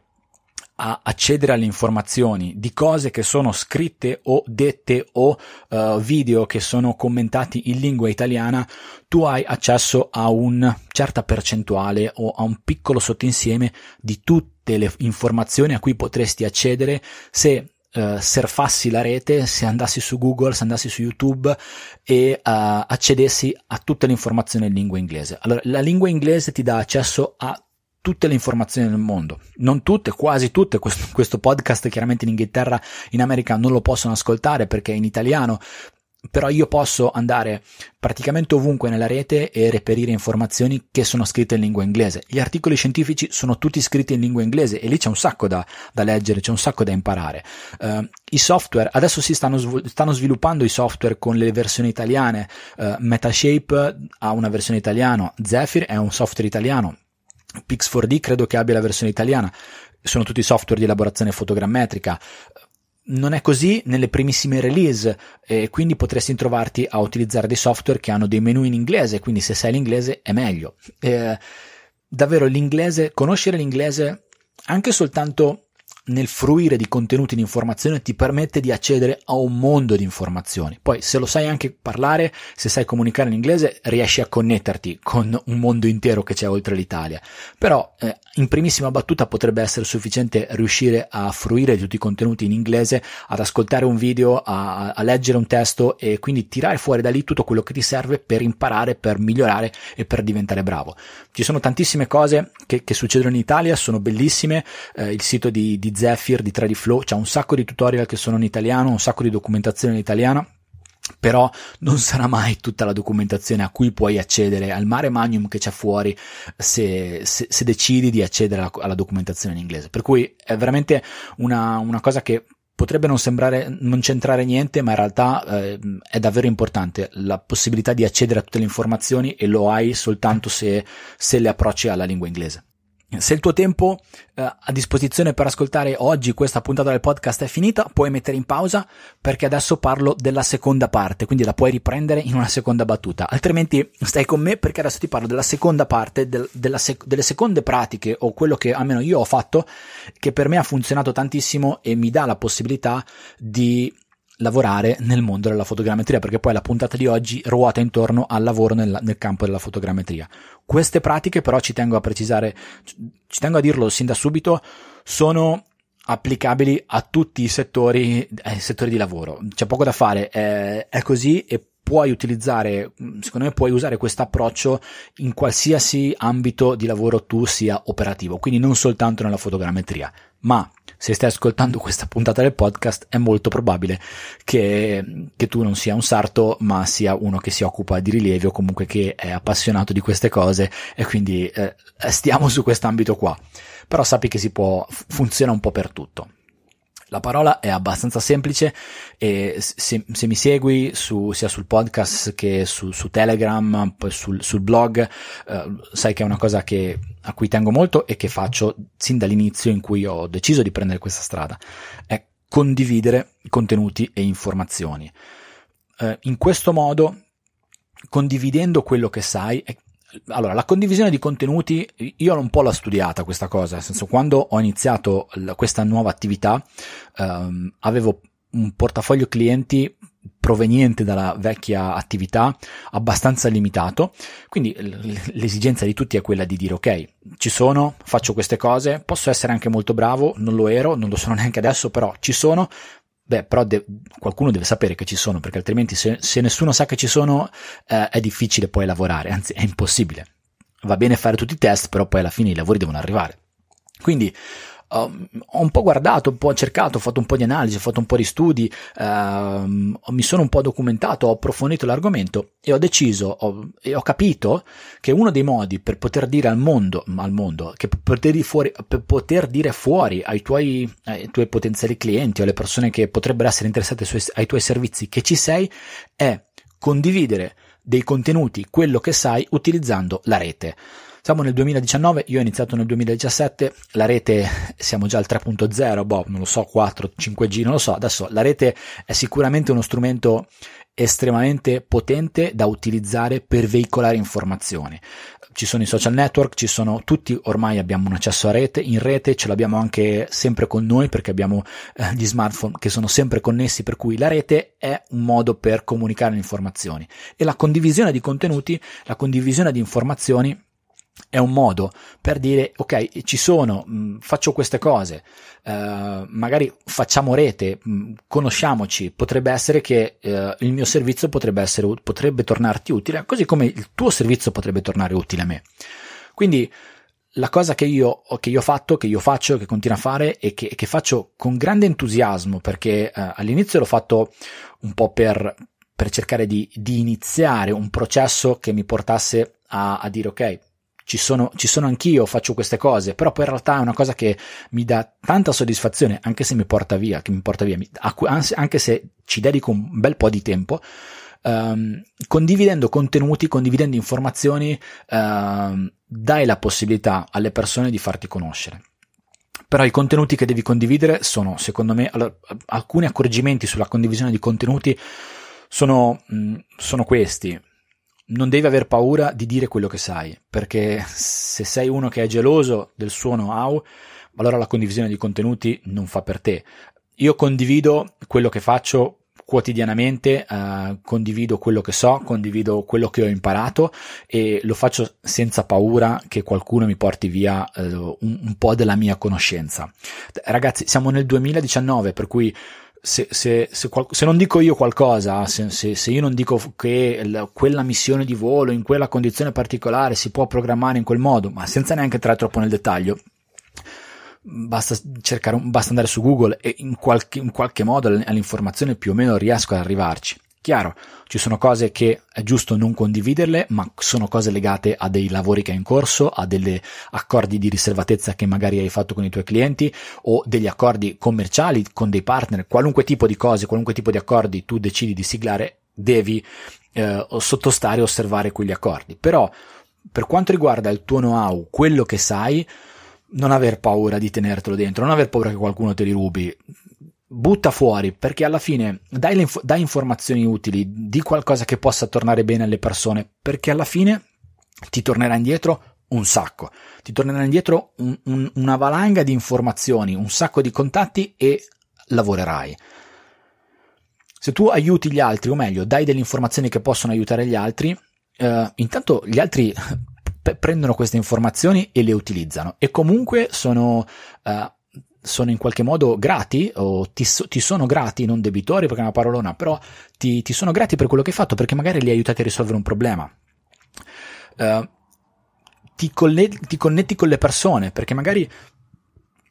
Speaker 1: a accedere alle informazioni di cose che sono scritte o dette o uh, video che sono commentati in lingua italiana, tu hai accesso a una certa percentuale o a un piccolo sottoinsieme di tutte le informazioni a cui potresti accedere se Uh, surfassi la rete, se andassi su Google, se andassi su YouTube e uh, accedessi a tutte le informazioni in lingua inglese. Allora, la lingua inglese ti dà accesso a tutte le informazioni del mondo, non tutte, quasi tutte, questo, questo, podcast chiaramente in Inghilterra, in America non lo possono ascoltare perché è in italiano, però io posso andare praticamente ovunque nella rete e reperire informazioni che sono scritte in lingua inglese. Gli articoli scientifici sono tutti scritti in lingua inglese e lì c'è un sacco da, da leggere, c'è un sacco da imparare. Uh, I software, adesso si stanno, stanno, sviluppando i software con le versioni italiane, uh, Metashape ha una versione italiana, Zephyr è un software italiano, Pix4D credo che abbia la versione italiana, sono tutti software di elaborazione fotogrammetrica. Non è così nelle primissime release e quindi potresti trovarti a utilizzare dei software che hanno dei menu in inglese, quindi se sai l'inglese è meglio. Eh, davvero l'inglese, conoscere l'inglese anche soltanto nel fruire di contenuti di informazione ti permette di accedere a un mondo di informazioni. Poi se lo sai anche parlare, se sai comunicare in inglese, riesci a connetterti con un mondo intero che c'è oltre l'Italia. Però eh, in primissima battuta potrebbe essere sufficiente riuscire a fruire di tutti i contenuti in inglese, ad ascoltare un video, a, a leggere un testo e quindi tirare fuori da lì tutto quello che ti serve per imparare, per migliorare e per diventare bravo. Ci sono tantissime cose che, che succedono in Italia, sono bellissime, eh, il sito di, di Zephyr, di 3D Flow, c'è un sacco di tutorial che sono in italiano, un sacco di documentazione in italiano però non sarà mai tutta la documentazione a cui puoi accedere al mare magnum che c'è fuori se, se, se decidi di accedere alla, alla, documentazione in inglese. Per cui è veramente una, una cosa che potrebbe non sembrare non c'entrare niente, ma in realtà eh, è davvero importante la possibilità di accedere a tutte le informazioni e lo hai soltanto se, se le approcci alla lingua inglese. Se il tuo tempo eh, a disposizione per ascoltare oggi questa puntata del podcast è finita, puoi mettere in pausa perché adesso parlo della seconda parte, quindi la puoi riprendere in una seconda battuta. Altrimenti stai con me perché adesso ti parlo della seconda parte, del, sec- delle seconde pratiche o quello che almeno io ho fatto, che per me ha funzionato tantissimo e mi dà la possibilità di lavorare nel mondo della fotogrammetria, perché poi la puntata di oggi ruota intorno al lavoro nel, nel, campo della fotogrammetria. Queste pratiche però ci tengo a precisare, ci tengo a dirlo sin da subito, sono applicabili a tutti i settori, eh, settori di lavoro. C'è poco da fare, è, è così e puoi utilizzare, secondo me puoi usare questo approccio in qualsiasi ambito di lavoro tu sia operativo, quindi non soltanto nella fotogrammetria, ma se stai ascoltando questa puntata del podcast è molto probabile che, che, tu non sia un sarto ma sia uno che si occupa di rilievi o comunque che è appassionato di queste cose e quindi eh, stiamo su quest'ambito qua. Però sappi che si può funziona un po' per tutto la parola è abbastanza semplice e se, se mi segui su, sia sul podcast che su, su Telegram, sul, sul blog, eh, sai che è una cosa che, a cui tengo molto e che faccio sin dall'inizio in cui ho deciso di prendere questa strada. È condividere contenuti e informazioni. Eh, in questo modo, condividendo quello che sai, allora, la condivisione di contenuti, io un po' l'ho studiata questa cosa, nel senso quando ho iniziato questa nuova attività, ehm, avevo un portafoglio clienti proveniente dalla vecchia attività abbastanza limitato quindi l'esigenza di tutti è quella di dire ok ci sono faccio queste cose posso essere anche molto bravo non lo ero non lo sono neanche adesso però ci sono Beh, però de- qualcuno deve sapere che ci sono, perché altrimenti se, se nessuno sa che ci sono eh, è difficile poi lavorare, anzi è impossibile. Va bene fare tutti i test, però poi alla fine i lavori devono arrivare. Quindi Uh, ho un po' guardato, un po' cercato, ho fatto un po' di analisi, ho fatto un po' di studi, uh, mi sono un po' documentato, ho approfondito l'argomento e ho deciso ho, e ho capito che uno dei modi per poter dire al mondo, al mondo che poter, dire fuori, per poter dire fuori ai tuoi, ai tuoi potenziali clienti o alle persone che potrebbero essere interessate ai tuoi servizi che ci sei è condividere dei contenuti, quello che sai, utilizzando la rete. Siamo nel 2019, io ho iniziato nel 2017, la rete siamo già al 3.0, boh, non lo so, 4, 5G, non lo so, adesso la rete è sicuramente uno strumento estremamente potente da utilizzare per veicolare informazioni. Ci sono i social network, ci sono tutti, ormai abbiamo un accesso a rete, in rete ce l'abbiamo anche sempre con noi perché abbiamo eh, gli smartphone che sono sempre connessi, per cui la rete è un modo per comunicare le informazioni e la condivisione di contenuti, la condivisione di informazioni è un modo per dire ok ci sono mh, mm, faccio queste cose uh, magari facciamo rete mh, mm, conosciamoci potrebbe essere che uh, il mio servizio potrebbe, essere, potrebbe tornarti utile così come il tuo servizio potrebbe tornare utile a me. Quindi la cosa che io, che io ho fatto, che io faccio, che continuo a fare e che, che faccio con grande entusiasmo perché uh, all'inizio l'ho fatto un po' per, per cercare di, di, iniziare un processo che mi portasse a, a dire ok ci sono, ci sono anch'io, faccio queste cose, però poi in realtà è una cosa che mi dà tanta soddisfazione, anche se mi porta via, che mi porta via, anche se ci dedico un bel po' di tempo, um, condividendo contenuti, condividendo informazioni, um, dai la possibilità alle persone di farti conoscere. Però i contenuti che devi condividere sono, secondo me, allora, alcuni accorgimenti sulla condivisione di contenuti sono, mh, sono questi non devi aver paura di dire quello che sai, perché se sei uno che è geloso del suo know-how, allora la condivisione di contenuti non fa per te. Io condivido quello che faccio quotidianamente, eh, condivido quello che so, condivido quello che ho imparato e lo faccio senza paura che qualcuno mi porti via eh, un, un po' della mia conoscenza. Ragazzi, siamo nel 2019, per cui se, se, se, se, non dico io qualcosa, se, io non dico che l- quella missione di volo in quella condizione particolare si può programmare in quel modo, ma senza neanche entrare troppo nel dettaglio, basta cercare, basta andare su Google e in qualche, in qualche modo all'informazione più o meno riesco ad arrivarci. Chiaro, ci sono cose che è giusto non condividerle, ma sono cose legate a dei lavori che hai in corso, a degli accordi di riservatezza che magari hai fatto con i tuoi clienti o degli accordi commerciali con dei partner, qualunque tipo di cose, qualunque tipo di accordi tu decidi di siglare, devi eh, sottostare e osservare quegli accordi. Però, per quanto riguarda il tuo know-how, quello che sai, non aver paura di tenertelo dentro, non aver paura che qualcuno te li rubi butta fuori perché alla fine dai, inf- dai, informazioni utili, di qualcosa che possa tornare bene alle persone, perché alla fine ti tornerà indietro un sacco, ti tornerà indietro un, un, una valanga di informazioni, un sacco di contatti e lavorerai. Se tu aiuti gli altri, o meglio, dai delle informazioni che possono aiutare gli altri, eh, intanto gli altri prendono queste informazioni e le utilizzano e comunque sono eh, sono in qualche modo grati o ti, ti, sono grati, non debitori perché è una parolona, però ti, ti, sono grati per quello che hai fatto perché magari li hai aiutati a risolvere un problema. Uh, ti, connetti, ti connetti con le persone perché magari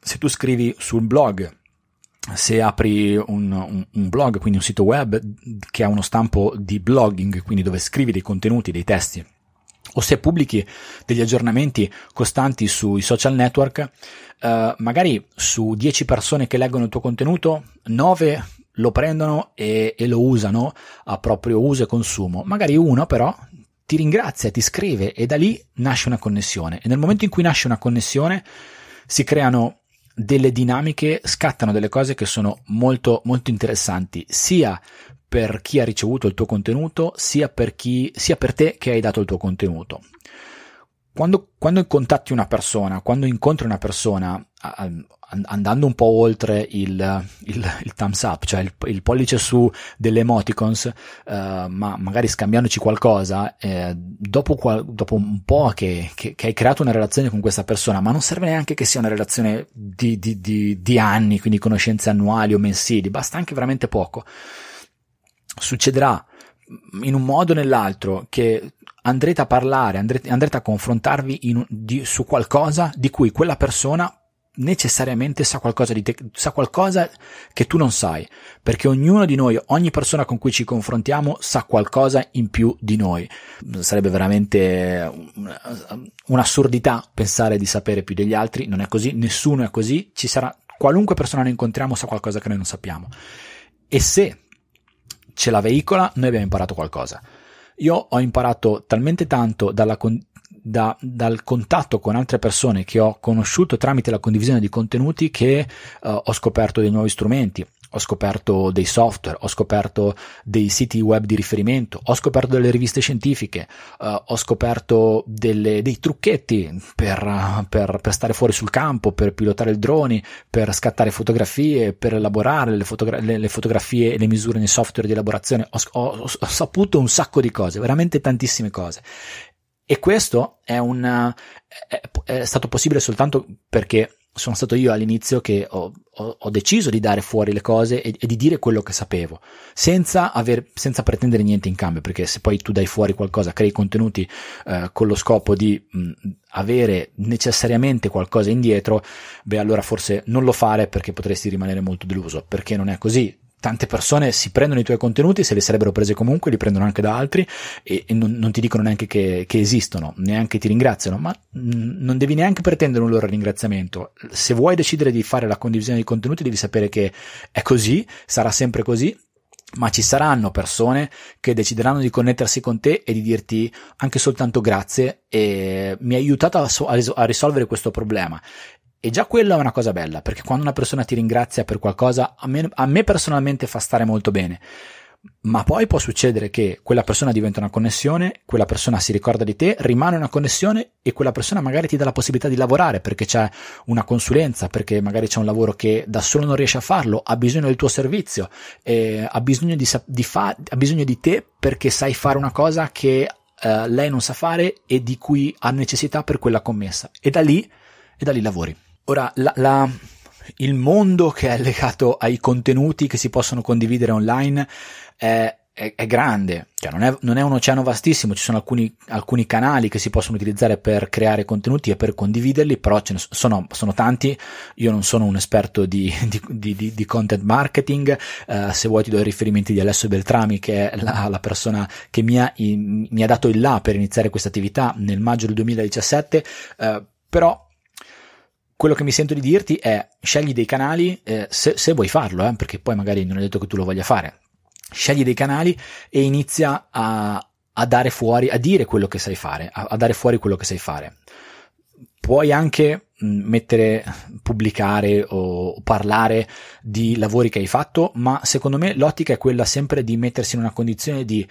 Speaker 1: se tu scrivi sul blog se apri un, un, un, blog, quindi un sito web che ha uno stampo di blogging, quindi dove scrivi dei contenuti, dei testi, o se pubblichi degli aggiornamenti costanti sui social network, eh, magari su 10 persone che leggono il tuo contenuto, 9 lo prendono e, e lo usano a proprio uso e consumo. Magari uno però ti ringrazia, ti scrive e da lì nasce una connessione. E nel momento in cui nasce una connessione si creano delle dinamiche, scattano delle cose che sono molto, molto interessanti, sia per chi ha ricevuto il tuo contenuto, sia per, chi, sia per te che hai dato il tuo contenuto. quando, quando contatti una persona, quando incontri una persona, andando un po' oltre il, il, il thumbs up, cioè il, il, pollice su delle emoticons, eh, ma magari scambiandoci qualcosa, eh, dopo, qual, dopo, un po' che, che, che, hai creato una relazione con questa persona, ma non serve neanche che sia una relazione di, di, di, di anni, quindi conoscenze annuali o mensili, basta anche veramente poco. Succederà in un modo o nell'altro che andrete a parlare, andrete, andrete a confrontarvi in, di, su qualcosa di cui quella persona necessariamente sa qualcosa di te, sa qualcosa che tu non sai, perché ognuno di noi, ogni persona con cui ci confrontiamo sa qualcosa in più di noi. Sarebbe veramente un'assurdità pensare di sapere più degli altri, non è così, nessuno è così, ci sarà qualunque persona noi incontriamo sa qualcosa che noi non sappiamo. E se ce la veicola, noi abbiamo imparato qualcosa. Io ho imparato talmente tanto con- da, dal contatto con altre persone che ho conosciuto tramite la condivisione di contenuti che uh, ho scoperto dei nuovi strumenti, ho scoperto dei software, ho scoperto dei siti web di riferimento, ho scoperto delle riviste scientifiche, uh, ho scoperto delle, dei trucchetti per, per, per, stare fuori sul campo, per pilotare il droni, per scattare fotografie, per elaborare le, fotogra- le, le fotografie e le misure nei software di elaborazione. Ho, ho, ho saputo un sacco di cose, veramente tantissime cose. E questo è, un, è, è stato possibile soltanto perché sono stato io all'inizio che ho, ho, ho, deciso di dare fuori le cose e, e, di dire quello che sapevo, senza, aver, senza pretendere niente in cambio, perché se poi tu dai fuori qualcosa, crei contenuti eh, con lo scopo di mh, avere necessariamente qualcosa indietro, beh allora forse non lo fare perché potresti rimanere molto deluso, perché non è così tante persone si prendono i tuoi contenuti, se li sarebbero presi comunque, li prendono anche da altri e, e non, non, ti dicono neanche che, che, esistono, neanche ti ringraziano, ma non devi neanche pretendere un loro ringraziamento. Se vuoi decidere di fare la condivisione dei contenuti, devi sapere che è così, sarà sempre così. Ma ci saranno persone che decideranno di connettersi con te e di dirti anche soltanto grazie e mi hai aiutato a, a risolvere questo problema e già quella è una cosa bella, perché quando una persona ti ringrazia per qualcosa, a me, a me, personalmente fa stare molto bene. Ma poi può succedere che quella persona diventa una connessione, quella persona si ricorda di te, rimane una connessione e quella persona magari ti dà la possibilità di lavorare perché c'è una consulenza, perché magari c'è un lavoro che da solo non riesce a farlo, ha bisogno del tuo servizio, eh, ha, bisogno di, di fa- ha bisogno di te perché sai fare una cosa che eh, lei non sa fare e di cui ha necessità per quella commessa. E da lì, e da lì lavori. Ora, la, la, il mondo che è legato ai contenuti che si possono condividere online è, è, è grande, cioè non, è, non è, un oceano vastissimo, ci sono alcuni, alcuni, canali che si possono utilizzare per creare contenuti e per condividerli, però ce ne sono, sono tanti, io non sono un esperto di, di, di, di content marketing, uh, se vuoi ti do i riferimenti di Alessio Beltrami che è la, la persona che mi ha, mi ha, dato il là per iniziare questa attività nel maggio del 2017, uh, però quello che mi sento di dirti è scegli dei canali eh, se, se, vuoi farlo, eh, perché poi magari non è detto che tu lo voglia fare. Scegli dei canali e inizia a, a dare fuori, a dire quello che sai fare, a, a dare fuori quello che sai fare. Puoi anche mettere, pubblicare o parlare di lavori che hai fatto, ma secondo me l'ottica è quella sempre di mettersi in una condizione di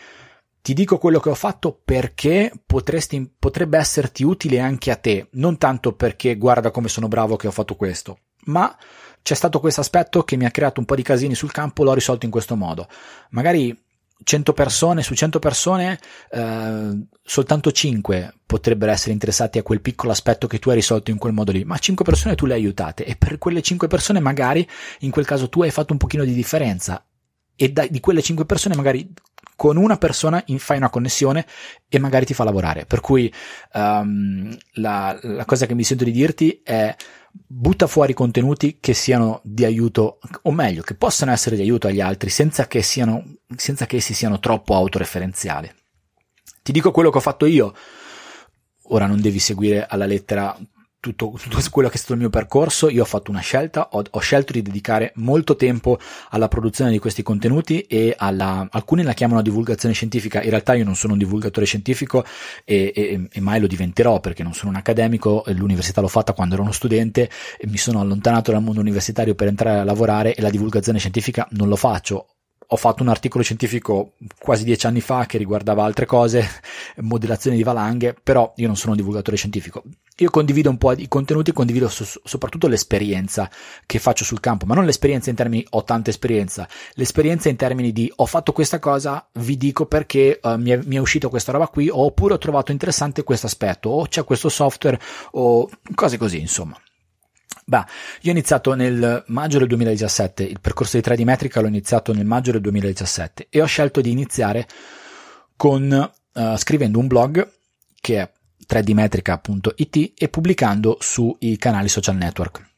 Speaker 1: ti dico quello che ho fatto perché potresti, potrebbe esserti utile anche a te, non tanto perché guarda come sono bravo che ho fatto questo, ma c'è stato questo aspetto che mi ha creato un po' di casini sul campo, l'ho risolto in questo modo. Magari 100 persone, su 100 persone, eh, soltanto 5 potrebbero essere interessati a quel piccolo aspetto che tu hai risolto in quel modo lì, ma 5 persone tu le hai aiutate e per quelle 5 persone magari in quel caso tu hai fatto un pochino di differenza e da, di quelle 5 persone magari con una persona in, fai una connessione e magari ti fa lavorare. Per cui um, la, la cosa che mi sento di dirti è butta fuori contenuti che siano di aiuto, o meglio, che possano essere di aiuto agli altri senza che, siano, senza che essi siano troppo autoreferenziali. Ti dico quello che ho fatto io. Ora non devi seguire alla lettera tutto, tutto, quello che è stato il mio percorso, io ho fatto una scelta, ho, ho, scelto di dedicare molto tempo alla produzione di questi contenuti e alla, alcuni la chiamano divulgazione scientifica, in realtà io non sono un divulgatore scientifico e, e, e mai lo diventerò perché non sono un accademico, l'università l'ho fatta quando ero uno studente e mi sono allontanato dal mondo universitario per entrare a lavorare e la divulgazione scientifica non lo faccio ho fatto un articolo scientifico quasi dieci anni fa che riguardava altre cose, modellazione di valanghe, però io non sono un divulgatore scientifico. Io condivido un po' di contenuti, condivido so- soprattutto l'esperienza che faccio sul campo, ma non l'esperienza in termini ho tanta esperienza, l'esperienza in termini di ho fatto questa cosa, vi dico perché uh, mi, è, mi, è, uscito questa roba qui, oppure ho trovato interessante questo aspetto, o c'è questo software, o cose così, insomma. Bah, io ho iniziato nel maggio del 2017, il percorso di 3D metrica l'ho iniziato nel maggio del 2017 e ho scelto di iniziare con uh, scrivendo un blog che è 3dmetrica.it e pubblicando sui canali social network.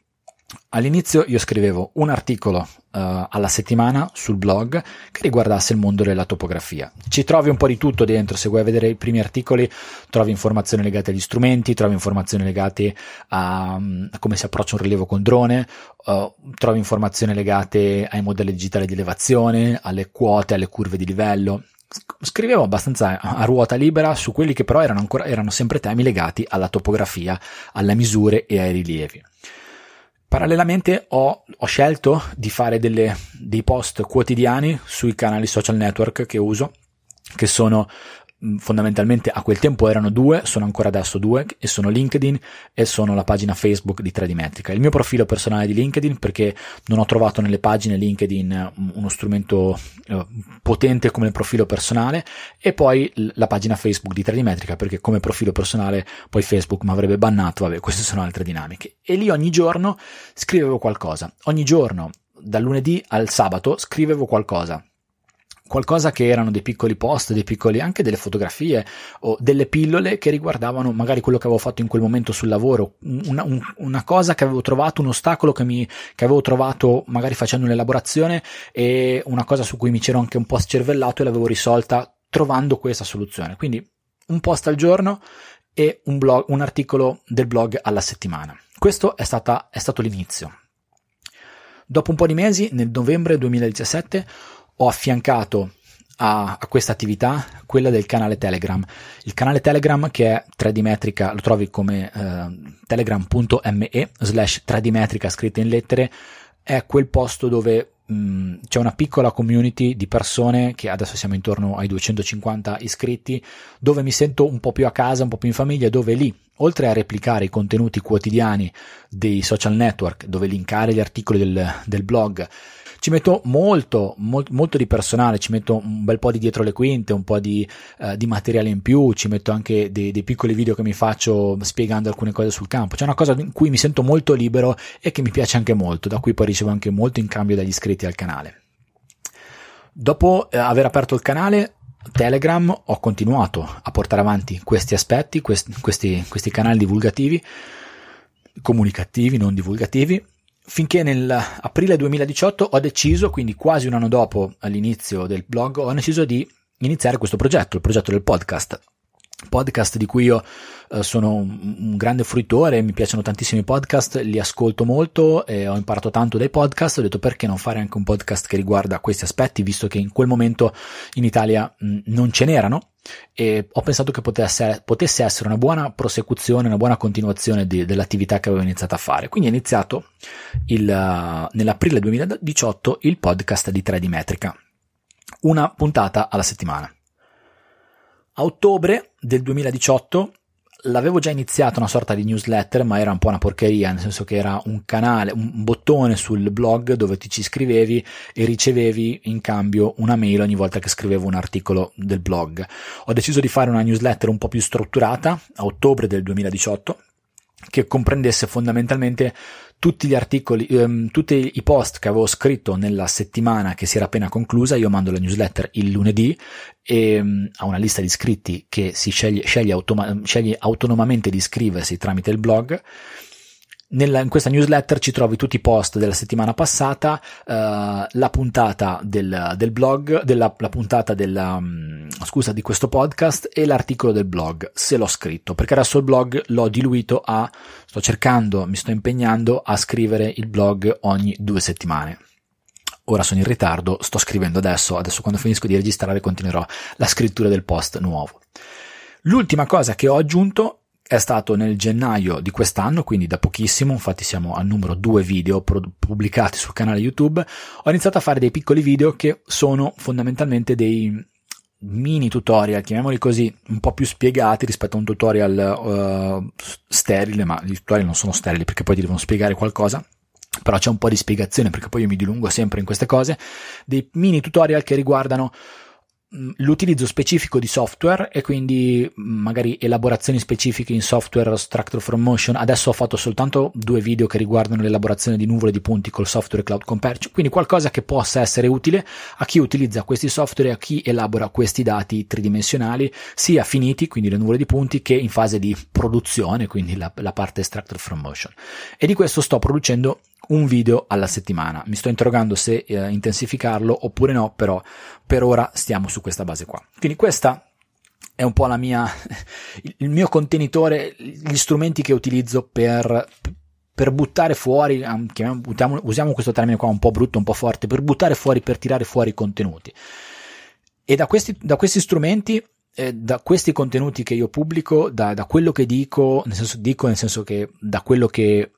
Speaker 1: All'inizio io scrivevo un articolo uh, alla settimana sul blog che riguardasse il mondo della topografia. Ci trovi un po' di tutto dentro, se vuoi vedere i primi articoli trovi informazioni legate agli strumenti, trovi informazioni legate a, a come si approccia un rilievo con drone, uh, trovi informazioni legate ai modelli digitali di elevazione, alle quote, alle curve di livello. Scrivevo abbastanza a ruota libera su quelli che però erano, ancora, erano sempre temi legati alla topografia, alle misure e ai rilievi. Parallelamente ho, ho scelto di fare delle, dei post quotidiani sui canali social network che uso, che sono fondamentalmente a quel tempo erano due, sono ancora adesso due, e sono LinkedIn e sono la pagina Facebook di 3D Metrica. Il mio profilo personale di LinkedIn perché non ho trovato nelle pagine LinkedIn uno strumento eh, potente come il profilo personale e poi la pagina Facebook di 3D Metrica perché come profilo personale poi Facebook mi avrebbe bannato, vabbè, queste sono altre dinamiche. E lì ogni giorno scrivevo qualcosa, ogni giorno dal lunedì al sabato scrivevo qualcosa qualcosa che erano dei piccoli post, dei piccoli anche delle fotografie o delle pillole che riguardavano magari quello che avevo fatto in quel momento sul lavoro, una, un, una cosa che avevo trovato, un ostacolo che, mi, che avevo trovato magari facendo un'elaborazione e una cosa su cui mi c'ero anche un po' scervellato e l'avevo risolta trovando questa soluzione. Quindi un post al giorno e un, blog, un articolo del blog alla settimana. Questo è, stata, è stato l'inizio. Dopo un po' di mesi, nel novembre 2017, ho affiancato a, a questa attività quella del canale Telegram. Il canale Telegram che è 3D Metrica, lo trovi come eh, telegram.me slash 3D Metrica scritta in lettere, è quel posto dove mh, c'è una piccola community di persone che adesso siamo intorno ai 250 iscritti, dove mi sento un po' più a casa, un po' più in famiglia, dove lì oltre a replicare i contenuti quotidiani dei social network, dove linkare gli articoli del, del blog, ci metto molto, molto, molto, di personale, ci metto un bel po' di dietro le quinte, un po' di, uh, di materiale in più, ci metto anche dei, dei, piccoli video che mi faccio spiegando alcune cose sul campo. C'è una cosa in cui mi sento molto libero e che mi piace anche molto, da cui poi ricevo anche molto in cambio dagli iscritti al canale. Dopo eh, aver aperto il canale, Telegram ho continuato a portare avanti questi aspetti, questi, questi, questi canali divulgativi, comunicativi, non divulgativi, finché nell'aprile 2018 ho deciso, quindi quasi un anno dopo all'inizio del blog, ho deciso di iniziare questo progetto, il progetto del podcast. Podcast di cui io eh, sono un, grande fruitore, mi piacciono tantissimi podcast, li ascolto molto e ho imparato tanto dai podcast, ho detto perché non fare anche un podcast che riguarda questi aspetti, visto che in quel momento in Italia mh, non ce n'erano e ho pensato che potesse, potesse essere una buona prosecuzione, una buona continuazione di, dell'attività che avevo iniziato a fare. Quindi ho iniziato il, nell'aprile 2018 il podcast di 3D Metrica, una puntata alla settimana. A ottobre del 2018 l'avevo già iniziato una sorta di newsletter, ma era un po' una porcheria, nel senso che era un canale, un bottone sul blog dove ti ci iscrivevi e ricevevi in cambio una mail ogni volta che scrivevo un articolo del blog. Ho deciso di fare una newsletter un po' più strutturata a ottobre del 2018 che comprendesse fondamentalmente tutti gli articoli, ehm, tutti i post che avevo scritto nella settimana che si era appena conclusa, io mando la newsletter il lunedì e ehm, a una lista di iscritti che si sceglie, sceglie, automa- sceglie autonomamente di iscriversi tramite il blog nella, in questa newsletter ci trovi tutti i post della settimana passata, uh, la puntata del, del blog, della, la puntata della, um, scusa, di questo podcast e l'articolo del blog, se l'ho scritto, perché adesso il blog l'ho diluito a, sto cercando, mi sto impegnando a scrivere il blog ogni due settimane. Ora sono in ritardo, sto scrivendo adesso, adesso quando finisco di registrare continuerò la scrittura del post nuovo. L'ultima cosa che ho aggiunto è stato nel gennaio di quest'anno, quindi da pochissimo, infatti siamo al numero due video pubblicati sul canale YouTube, ho iniziato a fare dei piccoli video che sono fondamentalmente dei mini tutorial, chiamiamoli così, un po' più spiegati rispetto a un tutorial uh, sterile, ma i tutorial non sono sterili perché poi ti devono spiegare qualcosa, però c'è un po' di spiegazione perché poi io mi dilungo sempre in queste cose, dei mini tutorial che riguardano l'utilizzo specifico di software e quindi magari elaborazioni specifiche in software Structure from Motion. Adesso ho fatto soltanto due video che riguardano l'elaborazione di nuvole di punti col software Cloud Compare, quindi qualcosa che possa essere utile a chi utilizza questi software e a chi elabora questi dati tridimensionali, sia finiti, quindi le nuvole di punti, che in fase di produzione, quindi la, la parte Structure from Motion. E di questo sto producendo un video alla settimana. Mi sto interrogando se eh, intensificarlo oppure no, però per ora stiamo su questa base qua. Quindi questa è un po' la mia, il mio contenitore, gli strumenti che utilizzo per, per buttare fuori, usiamo, questo termine qua un po' brutto, un po' forte, per buttare fuori, per tirare fuori i contenuti. E da questi, da questi strumenti eh, da questi contenuti che io pubblico, da, da, quello che dico, nel senso dico nel senso che da quello che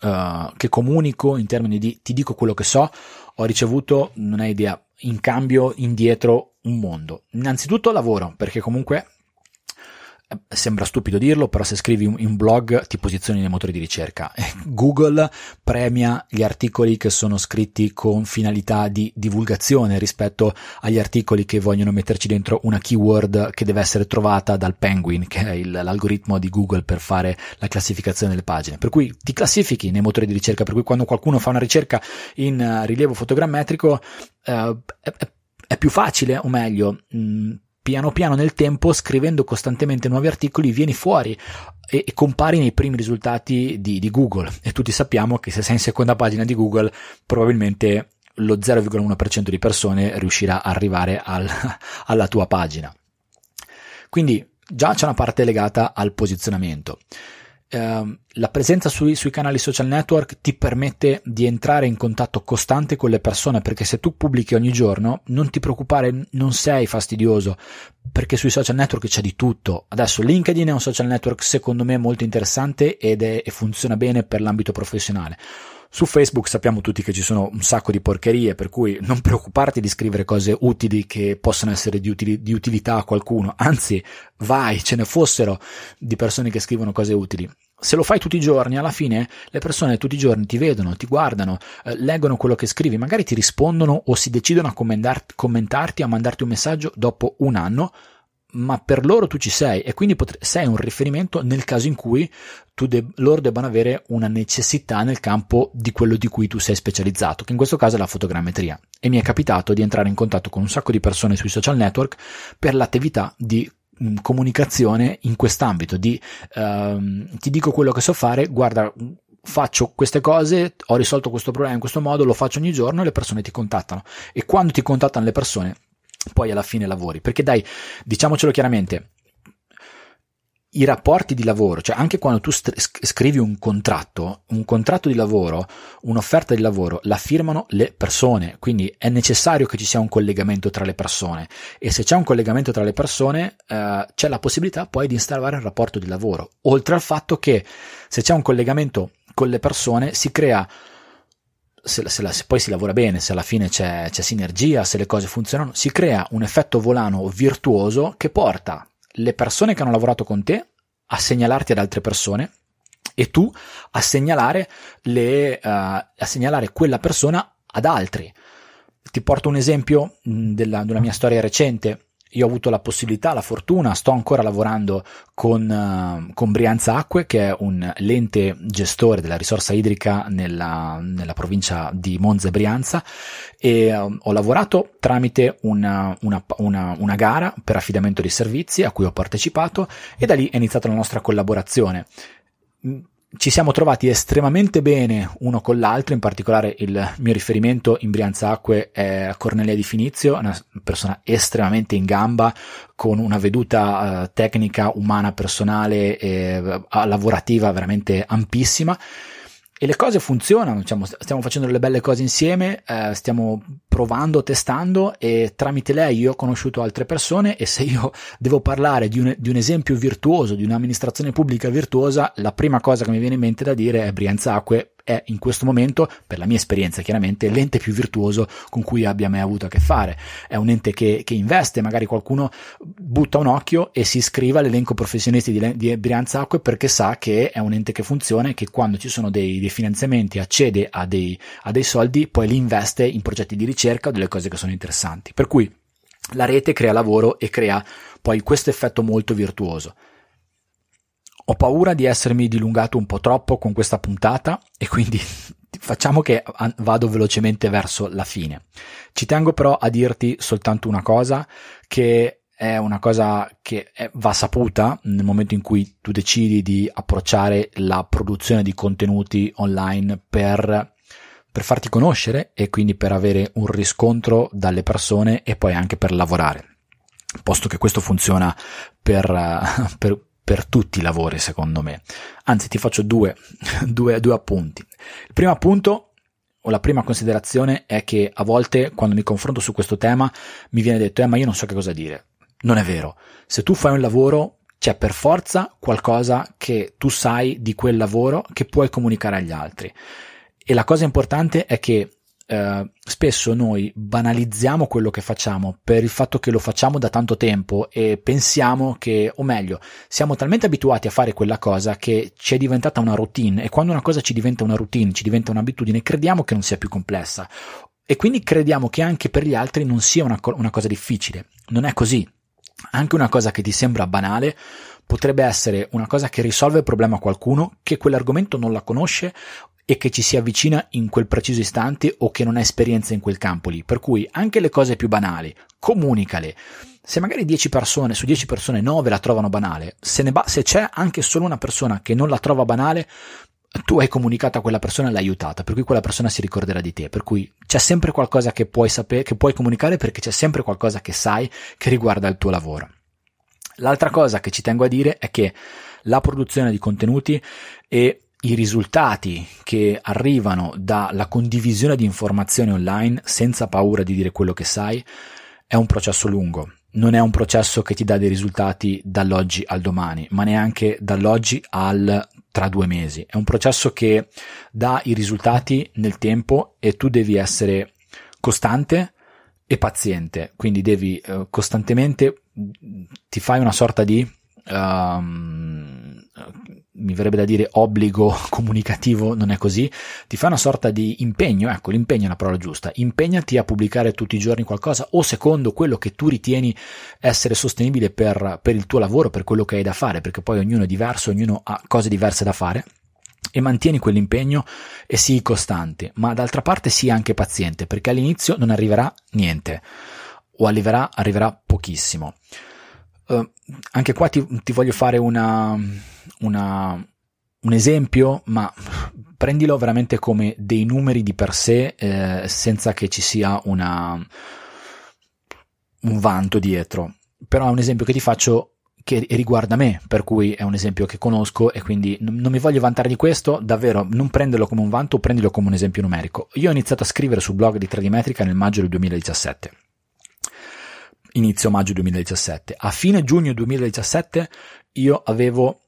Speaker 1: uh, che comunico in termini di ti dico quello che so, ho ricevuto, non hai idea, in cambio indietro un mondo. Innanzitutto lavoro, perché comunque sembra stupido dirlo, però se scrivi un blog ti posizioni nei motori di ricerca. Google premia gli articoli che sono scritti con finalità di divulgazione rispetto agli articoli che vogliono metterci dentro una keyword che deve essere trovata dal Penguin, che è il, l'algoritmo di Google per fare la classificazione delle pagine. Per cui ti classifichi nei motori di ricerca, per cui quando qualcuno fa una ricerca in uh, rilievo fotogrammetrico uh, è, è, più facile, o meglio, mh, mm, piano piano nel tempo, scrivendo costantemente nuovi articoli, vieni fuori e, e compari nei primi risultati di, di, Google. E tutti sappiamo che se sei in seconda pagina di Google, probabilmente lo 0,1% di persone riuscirà a arrivare al, alla tua pagina. Quindi già c'è una parte legata al posizionamento. Ehm, la presenza sui, sui, canali social network ti permette di entrare in contatto costante con le persone perché se tu pubblichi ogni giorno non ti preoccupare, non sei fastidioso perché sui social network c'è di tutto. Adesso LinkedIn è un social network secondo me molto interessante ed è, funziona bene per l'ambito professionale. Su Facebook sappiamo tutti che ci sono un sacco di porcherie, per cui non preoccuparti di scrivere cose utili che possano essere di, utili, di utilità a qualcuno, anzi vai, ce ne fossero di persone che scrivono cose utili. Se lo fai tutti i giorni, alla fine le persone tutti i giorni ti vedono, ti guardano, eh, leggono quello che scrivi, magari ti rispondono o si decidono a commentar- commentarti, a mandarti un messaggio dopo un anno, ma per loro tu ci sei e quindi potre- sei un riferimento nel caso in cui de- loro debbano avere una necessità nel campo di quello di cui tu sei specializzato, che in questo caso è la fotogrammetria. E mi è capitato di entrare in contatto con un sacco di persone sui social network per l'attività di mm, comunicazione in quest'ambito di uh, ti dico quello che so fare guarda faccio queste cose ho risolto questo problema in questo modo lo faccio ogni giorno e le persone ti contattano e quando ti contattano le persone poi alla fine lavori. Perché dai, diciamocelo chiaramente, i rapporti di lavoro, cioè anche quando tu scrivi un contratto, un contratto di lavoro, un'offerta di lavoro, la firmano le persone, quindi è necessario che ci sia un collegamento tra le persone. E se c'è un collegamento tra le persone eh, c'è la possibilità poi di installare il rapporto di lavoro, oltre al fatto che se c'è un collegamento con le persone si crea se, se, la, se, poi si lavora bene, se alla fine c'è, c'è sinergia, se le cose funzionano, si crea un effetto volano virtuoso che porta le persone che hanno lavorato con te a segnalarti ad altre persone e tu a segnalare, le, uh, a segnalare quella persona ad altri. Ti porto un esempio della, della mia storia recente io ho avuto la possibilità, la fortuna, sto ancora lavorando con, uh, con Brianza Acque, che è un lente gestore della risorsa idrica nella, nella provincia di Monza e Brianza, e uh, ho lavorato tramite una, una, una, una gara per affidamento di servizi a cui ho partecipato e da lì è iniziata la nostra collaborazione ci siamo trovati estremamente bene uno con l'altro, in particolare il mio riferimento in Brianza Acque è Cornelia Di Finizio, una persona estremamente in gamba, con una veduta uh, tecnica, umana, personale e uh, lavorativa veramente ampissima. E le cose funzionano, diciamo, stiamo facendo delle belle cose insieme, eh, stiamo provando, testando e tramite lei io ho conosciuto altre persone e se io devo parlare di un, di un esempio virtuoso, di un'amministrazione pubblica virtuosa, la prima cosa che mi viene in mente da dire è Brianza Acque è in questo momento, per la mia esperienza chiaramente, l'ente più virtuoso con cui abbia mai avuto a che fare. È un ente che, che investe, magari qualcuno butta un occhio e si iscrive all'elenco professionisti di, di Brianza Acque perché sa che è un ente che funziona e che quando ci sono dei, dei finanziamenti accede a dei, a dei soldi, poi li investe in progetti di ricerca o delle cose che sono interessanti. Per cui la rete crea lavoro e crea poi questo effetto molto virtuoso. Ho paura di essermi dilungato un po' troppo con questa puntata e quindi facciamo che vado velocemente verso la fine. Ci tengo però a dirti soltanto una cosa che è una cosa che va saputa nel momento in cui tu decidi di approcciare la produzione di contenuti online per, per farti conoscere e quindi per avere un riscontro dalle persone e poi anche per lavorare. Posto che questo funziona per, per per tutti i lavori, secondo me. Anzi, ti faccio due, due, due appunti. Il primo appunto o la prima considerazione è che a volte quando mi confronto su questo tema mi viene detto, eh, ma io non so che cosa dire. Non è vero. Se tu fai un lavoro, c'è per forza qualcosa che tu sai di quel lavoro che puoi comunicare agli altri. E la cosa importante è che eh, spesso noi banalizziamo quello che facciamo per il fatto che lo facciamo da tanto tempo e pensiamo che, o meglio, siamo talmente abituati a fare quella cosa che ci è diventata una routine e quando una cosa ci diventa una routine, ci diventa un'abitudine, crediamo che non sia più complessa e quindi crediamo che anche per gli altri non sia una, una cosa difficile. Non è così. Anche una cosa che ti sembra banale potrebbe essere una cosa che risolve il problema a qualcuno che quell'argomento non la conosce e che ci si avvicina in quel preciso istante o che non ha esperienza in quel campo lì. Per cui anche le cose più banali, comunicale. Se magari 10 persone, su 10 persone 9 la trovano banale, se, ba- se c'è anche solo una persona che non la trova banale, tu hai comunicato a quella persona e l'hai aiutata, per cui quella persona si ricorderà di te, per cui c'è sempre qualcosa che puoi sapere, che puoi comunicare perché c'è sempre qualcosa che sai che riguarda il tuo lavoro. L'altra cosa che ci tengo a dire è che la produzione di contenuti e i risultati che arrivano dalla condivisione di informazioni online senza paura di dire quello che sai è un processo lungo. Non è un processo che ti dà dei risultati dall'oggi al domani, ma neanche dall'oggi al tra due mesi. È un processo che dà i risultati nel tempo e tu devi essere costante e paziente. Quindi devi uh, costantemente ti fai una sorta di um, mi verrebbe da dire obbligo comunicativo, non è così, ti fa una sorta di impegno, ecco l'impegno è la parola giusta, impegnati a pubblicare tutti i giorni qualcosa o secondo quello che tu ritieni essere sostenibile per, per il tuo lavoro, per quello che hai da fare, perché poi ognuno è diverso, ognuno ha cose diverse da fare. E mantieni quell'impegno e sii costante, ma d'altra parte sii anche paziente, perché all'inizio non arriverà niente o arriverà, arriverà pochissimo. Uh, anche qua ti, ti voglio fare una, una, un esempio, ma prendilo veramente come dei numeri di per sé, eh, senza che ci sia una, un vanto dietro. Però è un esempio che ti faccio che riguarda me, per cui è un esempio che conosco e quindi non mi voglio vantare di questo, davvero non prenderlo come un vanto, prendilo come un esempio numerico. Io ho iniziato a scrivere sul blog di Tradimetrica nel maggio del 2017 inizio maggio 2017. A fine giugno 2017 io avevo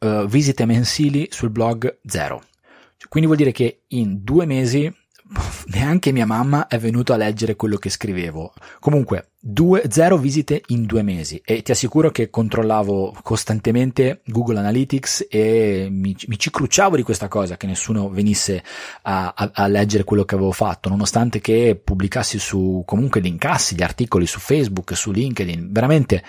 Speaker 1: uh, visite mensili sul blog zero. Quindi vuol dire che in due mesi neanche mia mamma è venuta a leggere quello che scrivevo. Comunque, due, zero visite in due mesi e ti assicuro che controllavo costantemente Google Analytics e mi, mi cicrucciavo di questa cosa, che nessuno venisse a, a, a, leggere quello che avevo fatto, nonostante che pubblicassi su, comunque linkassi gli articoli su Facebook, su LinkedIn, veramente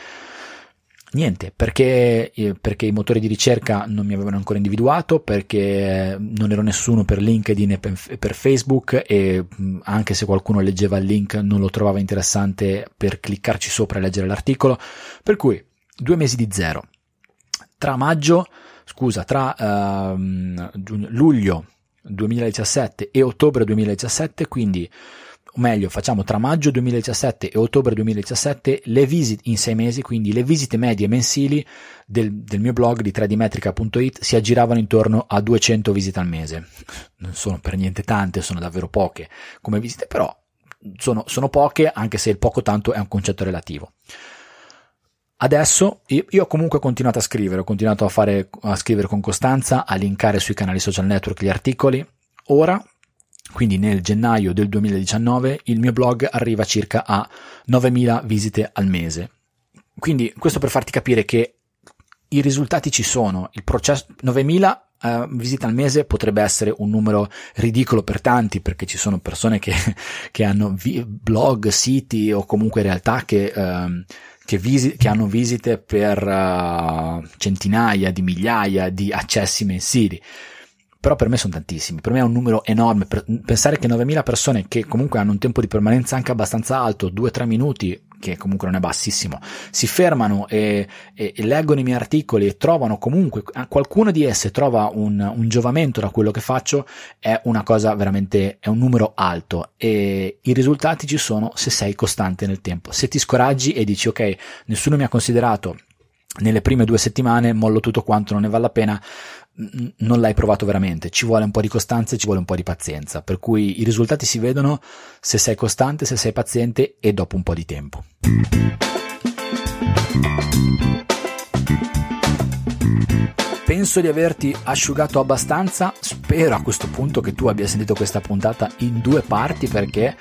Speaker 1: Niente, perché, eh, perché, i motori di ricerca non mi avevano ancora individuato, perché non ero nessuno per LinkedIn e per Facebook e anche se qualcuno leggeva il link non lo trovava interessante per cliccarci sopra e leggere l'articolo. Per cui due mesi di zero. Tra maggio, scusa, tra uh, luglio 2017 e ottobre 2017, quindi o meglio facciamo tra maggio 2017 e ottobre 2017 le visite in sei mesi, quindi le visite medie mensili del, del mio blog di 3dmetrica.it si aggiravano intorno a 200 visite al mese. Non sono per niente tante, sono davvero poche come visite, però sono, sono poche anche se il poco tanto è un concetto relativo. Adesso io, ho comunque continuato a scrivere, ho continuato a, fare, a scrivere con costanza, a linkare sui canali social network gli articoli. Ora, quindi nel gennaio del 2019, il mio blog arriva circa a 9000 visite al mese. Quindi questo per farti capire che i risultati ci sono, il processo 9000 uh, visite al mese potrebbe essere un numero ridicolo per tanti perché ci sono persone che, che hanno vi- blog, siti o comunque realtà che uh, che, visi- che hanno visite per uh, centinaia di migliaia di accessi mensili. Però per me sono tantissimi, per me è un numero enorme. Per pensare che 9.000 persone che comunque hanno un tempo di permanenza anche abbastanza alto, 2-3 minuti, che comunque non è bassissimo, si fermano e, e, e, leggono i miei articoli e trovano comunque, qualcuno di esse trova un, un, giovamento da quello che faccio, è una cosa veramente, è un numero alto e i risultati ci sono se sei costante nel tempo. Se ti scoraggi e dici ok, nessuno mi ha considerato, nelle prime due settimane mollo tutto quanto, non ne vale la pena, non l'hai provato veramente, ci vuole un po' di costanza e ci vuole un po' di pazienza, per cui i risultati si vedono se sei costante, se sei paziente e dopo un po' di tempo. Penso di averti asciugato abbastanza, spero a questo punto che tu abbia sentito questa puntata in due parti perché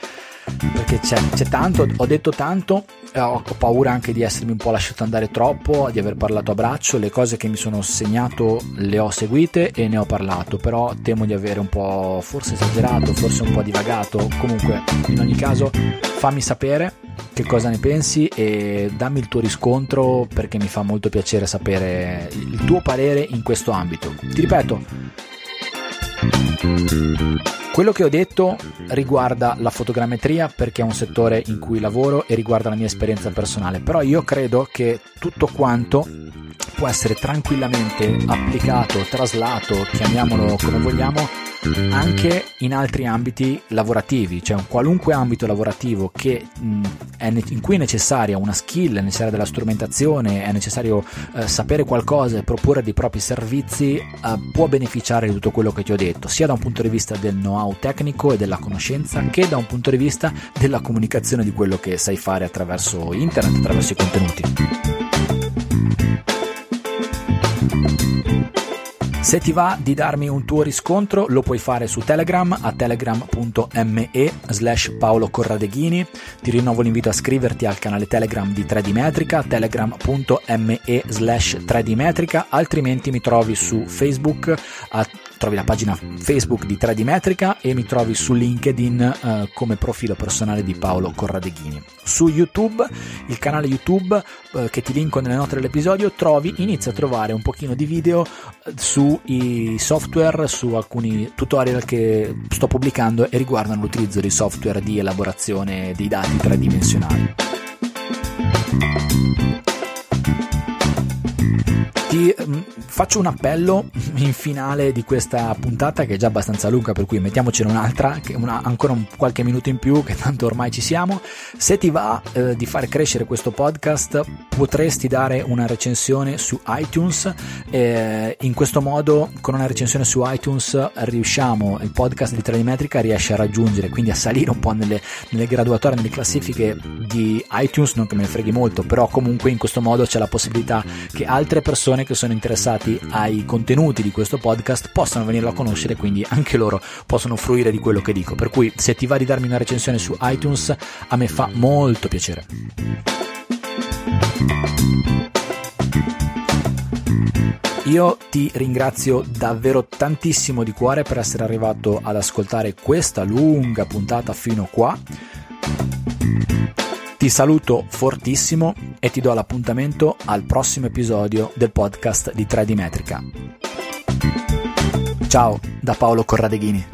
Speaker 1: perché c'è, c'è, tanto, ho detto tanto, eh, ho paura anche di essermi un po' lasciato andare troppo, di aver parlato a braccio, le cose che mi sono segnato le ho seguite e ne ho parlato, però temo di avere un po' forse esagerato, forse un po' divagato, comunque in ogni caso fammi sapere che cosa ne pensi e dammi il tuo riscontro perché mi fa molto piacere sapere il tuo parere in questo ambito. Ti ripeto, quello che ho detto riguarda la fotogrammetria perché è un settore in cui lavoro e riguarda la mia esperienza personale, però io credo che tutto quanto può essere tranquillamente applicato, traslato, chiamiamolo come vogliamo, anche in altri ambiti lavorativi, cioè un qualunque ambito lavorativo che, mh, ne- in cui è necessaria una skill, è necessaria della strumentazione, è necessario eh, sapere qualcosa e proporre dei propri servizi, eh, può beneficiare di tutto quello che ti ho detto, sia da un punto di vista del know-how tecnico e della conoscenza, che da un punto di vista della comunicazione di quello che sai fare attraverso internet, attraverso i contenuti. Se ti va di darmi un tuo riscontro lo puoi fare su Telegram a telegram.me slash Paolo Corradeghini. Ti rinnovo l'invito a iscriverti al canale Telegram di 3D Metrica, telegram.me slash 3D Metrica, altrimenti mi trovi su Facebook a trovi la pagina Facebook di 3D Metrica e mi trovi su LinkedIn eh, come profilo personale di Paolo Corradeghini. Su YouTube, il canale YouTube eh, che ti linko nelle note dell'episodio, trovi, inizia a trovare un pochino di video eh, sui software, su alcuni tutorial che sto pubblicando e riguardano l'utilizzo di software di elaborazione dei dati tridimensionali. Ti mh, mm, faccio un appello in finale di questa puntata che è già abbastanza lunga, per cui mettiamocene un'altra, una, ancora un, qualche minuto in più, che tanto ormai ci siamo. Se ti va eh, di far crescere questo podcast, potresti dare una recensione su iTunes. Eh, in questo modo, con una recensione su iTunes, riusciamo, il podcast di Tradimetrica riesce a raggiungere, quindi a salire un po' nelle, nelle graduatorie, nelle classifiche di iTunes, non che me ne freghi molto, però comunque in questo modo c'è la possibilità che altre persone persone che sono interessati ai contenuti di questo podcast possano venirlo a conoscere, quindi anche loro possono fruire di quello che dico. Per cui se ti va di darmi una recensione su iTunes, a me fa molto piacere. Io ti ringrazio davvero tantissimo di cuore per essere arrivato ad ascoltare questa lunga puntata fino qua. Ti saluto fortissimo e ti do l'appuntamento al prossimo episodio del podcast di 3D Metrica. Ciao da Paolo Corradeghini.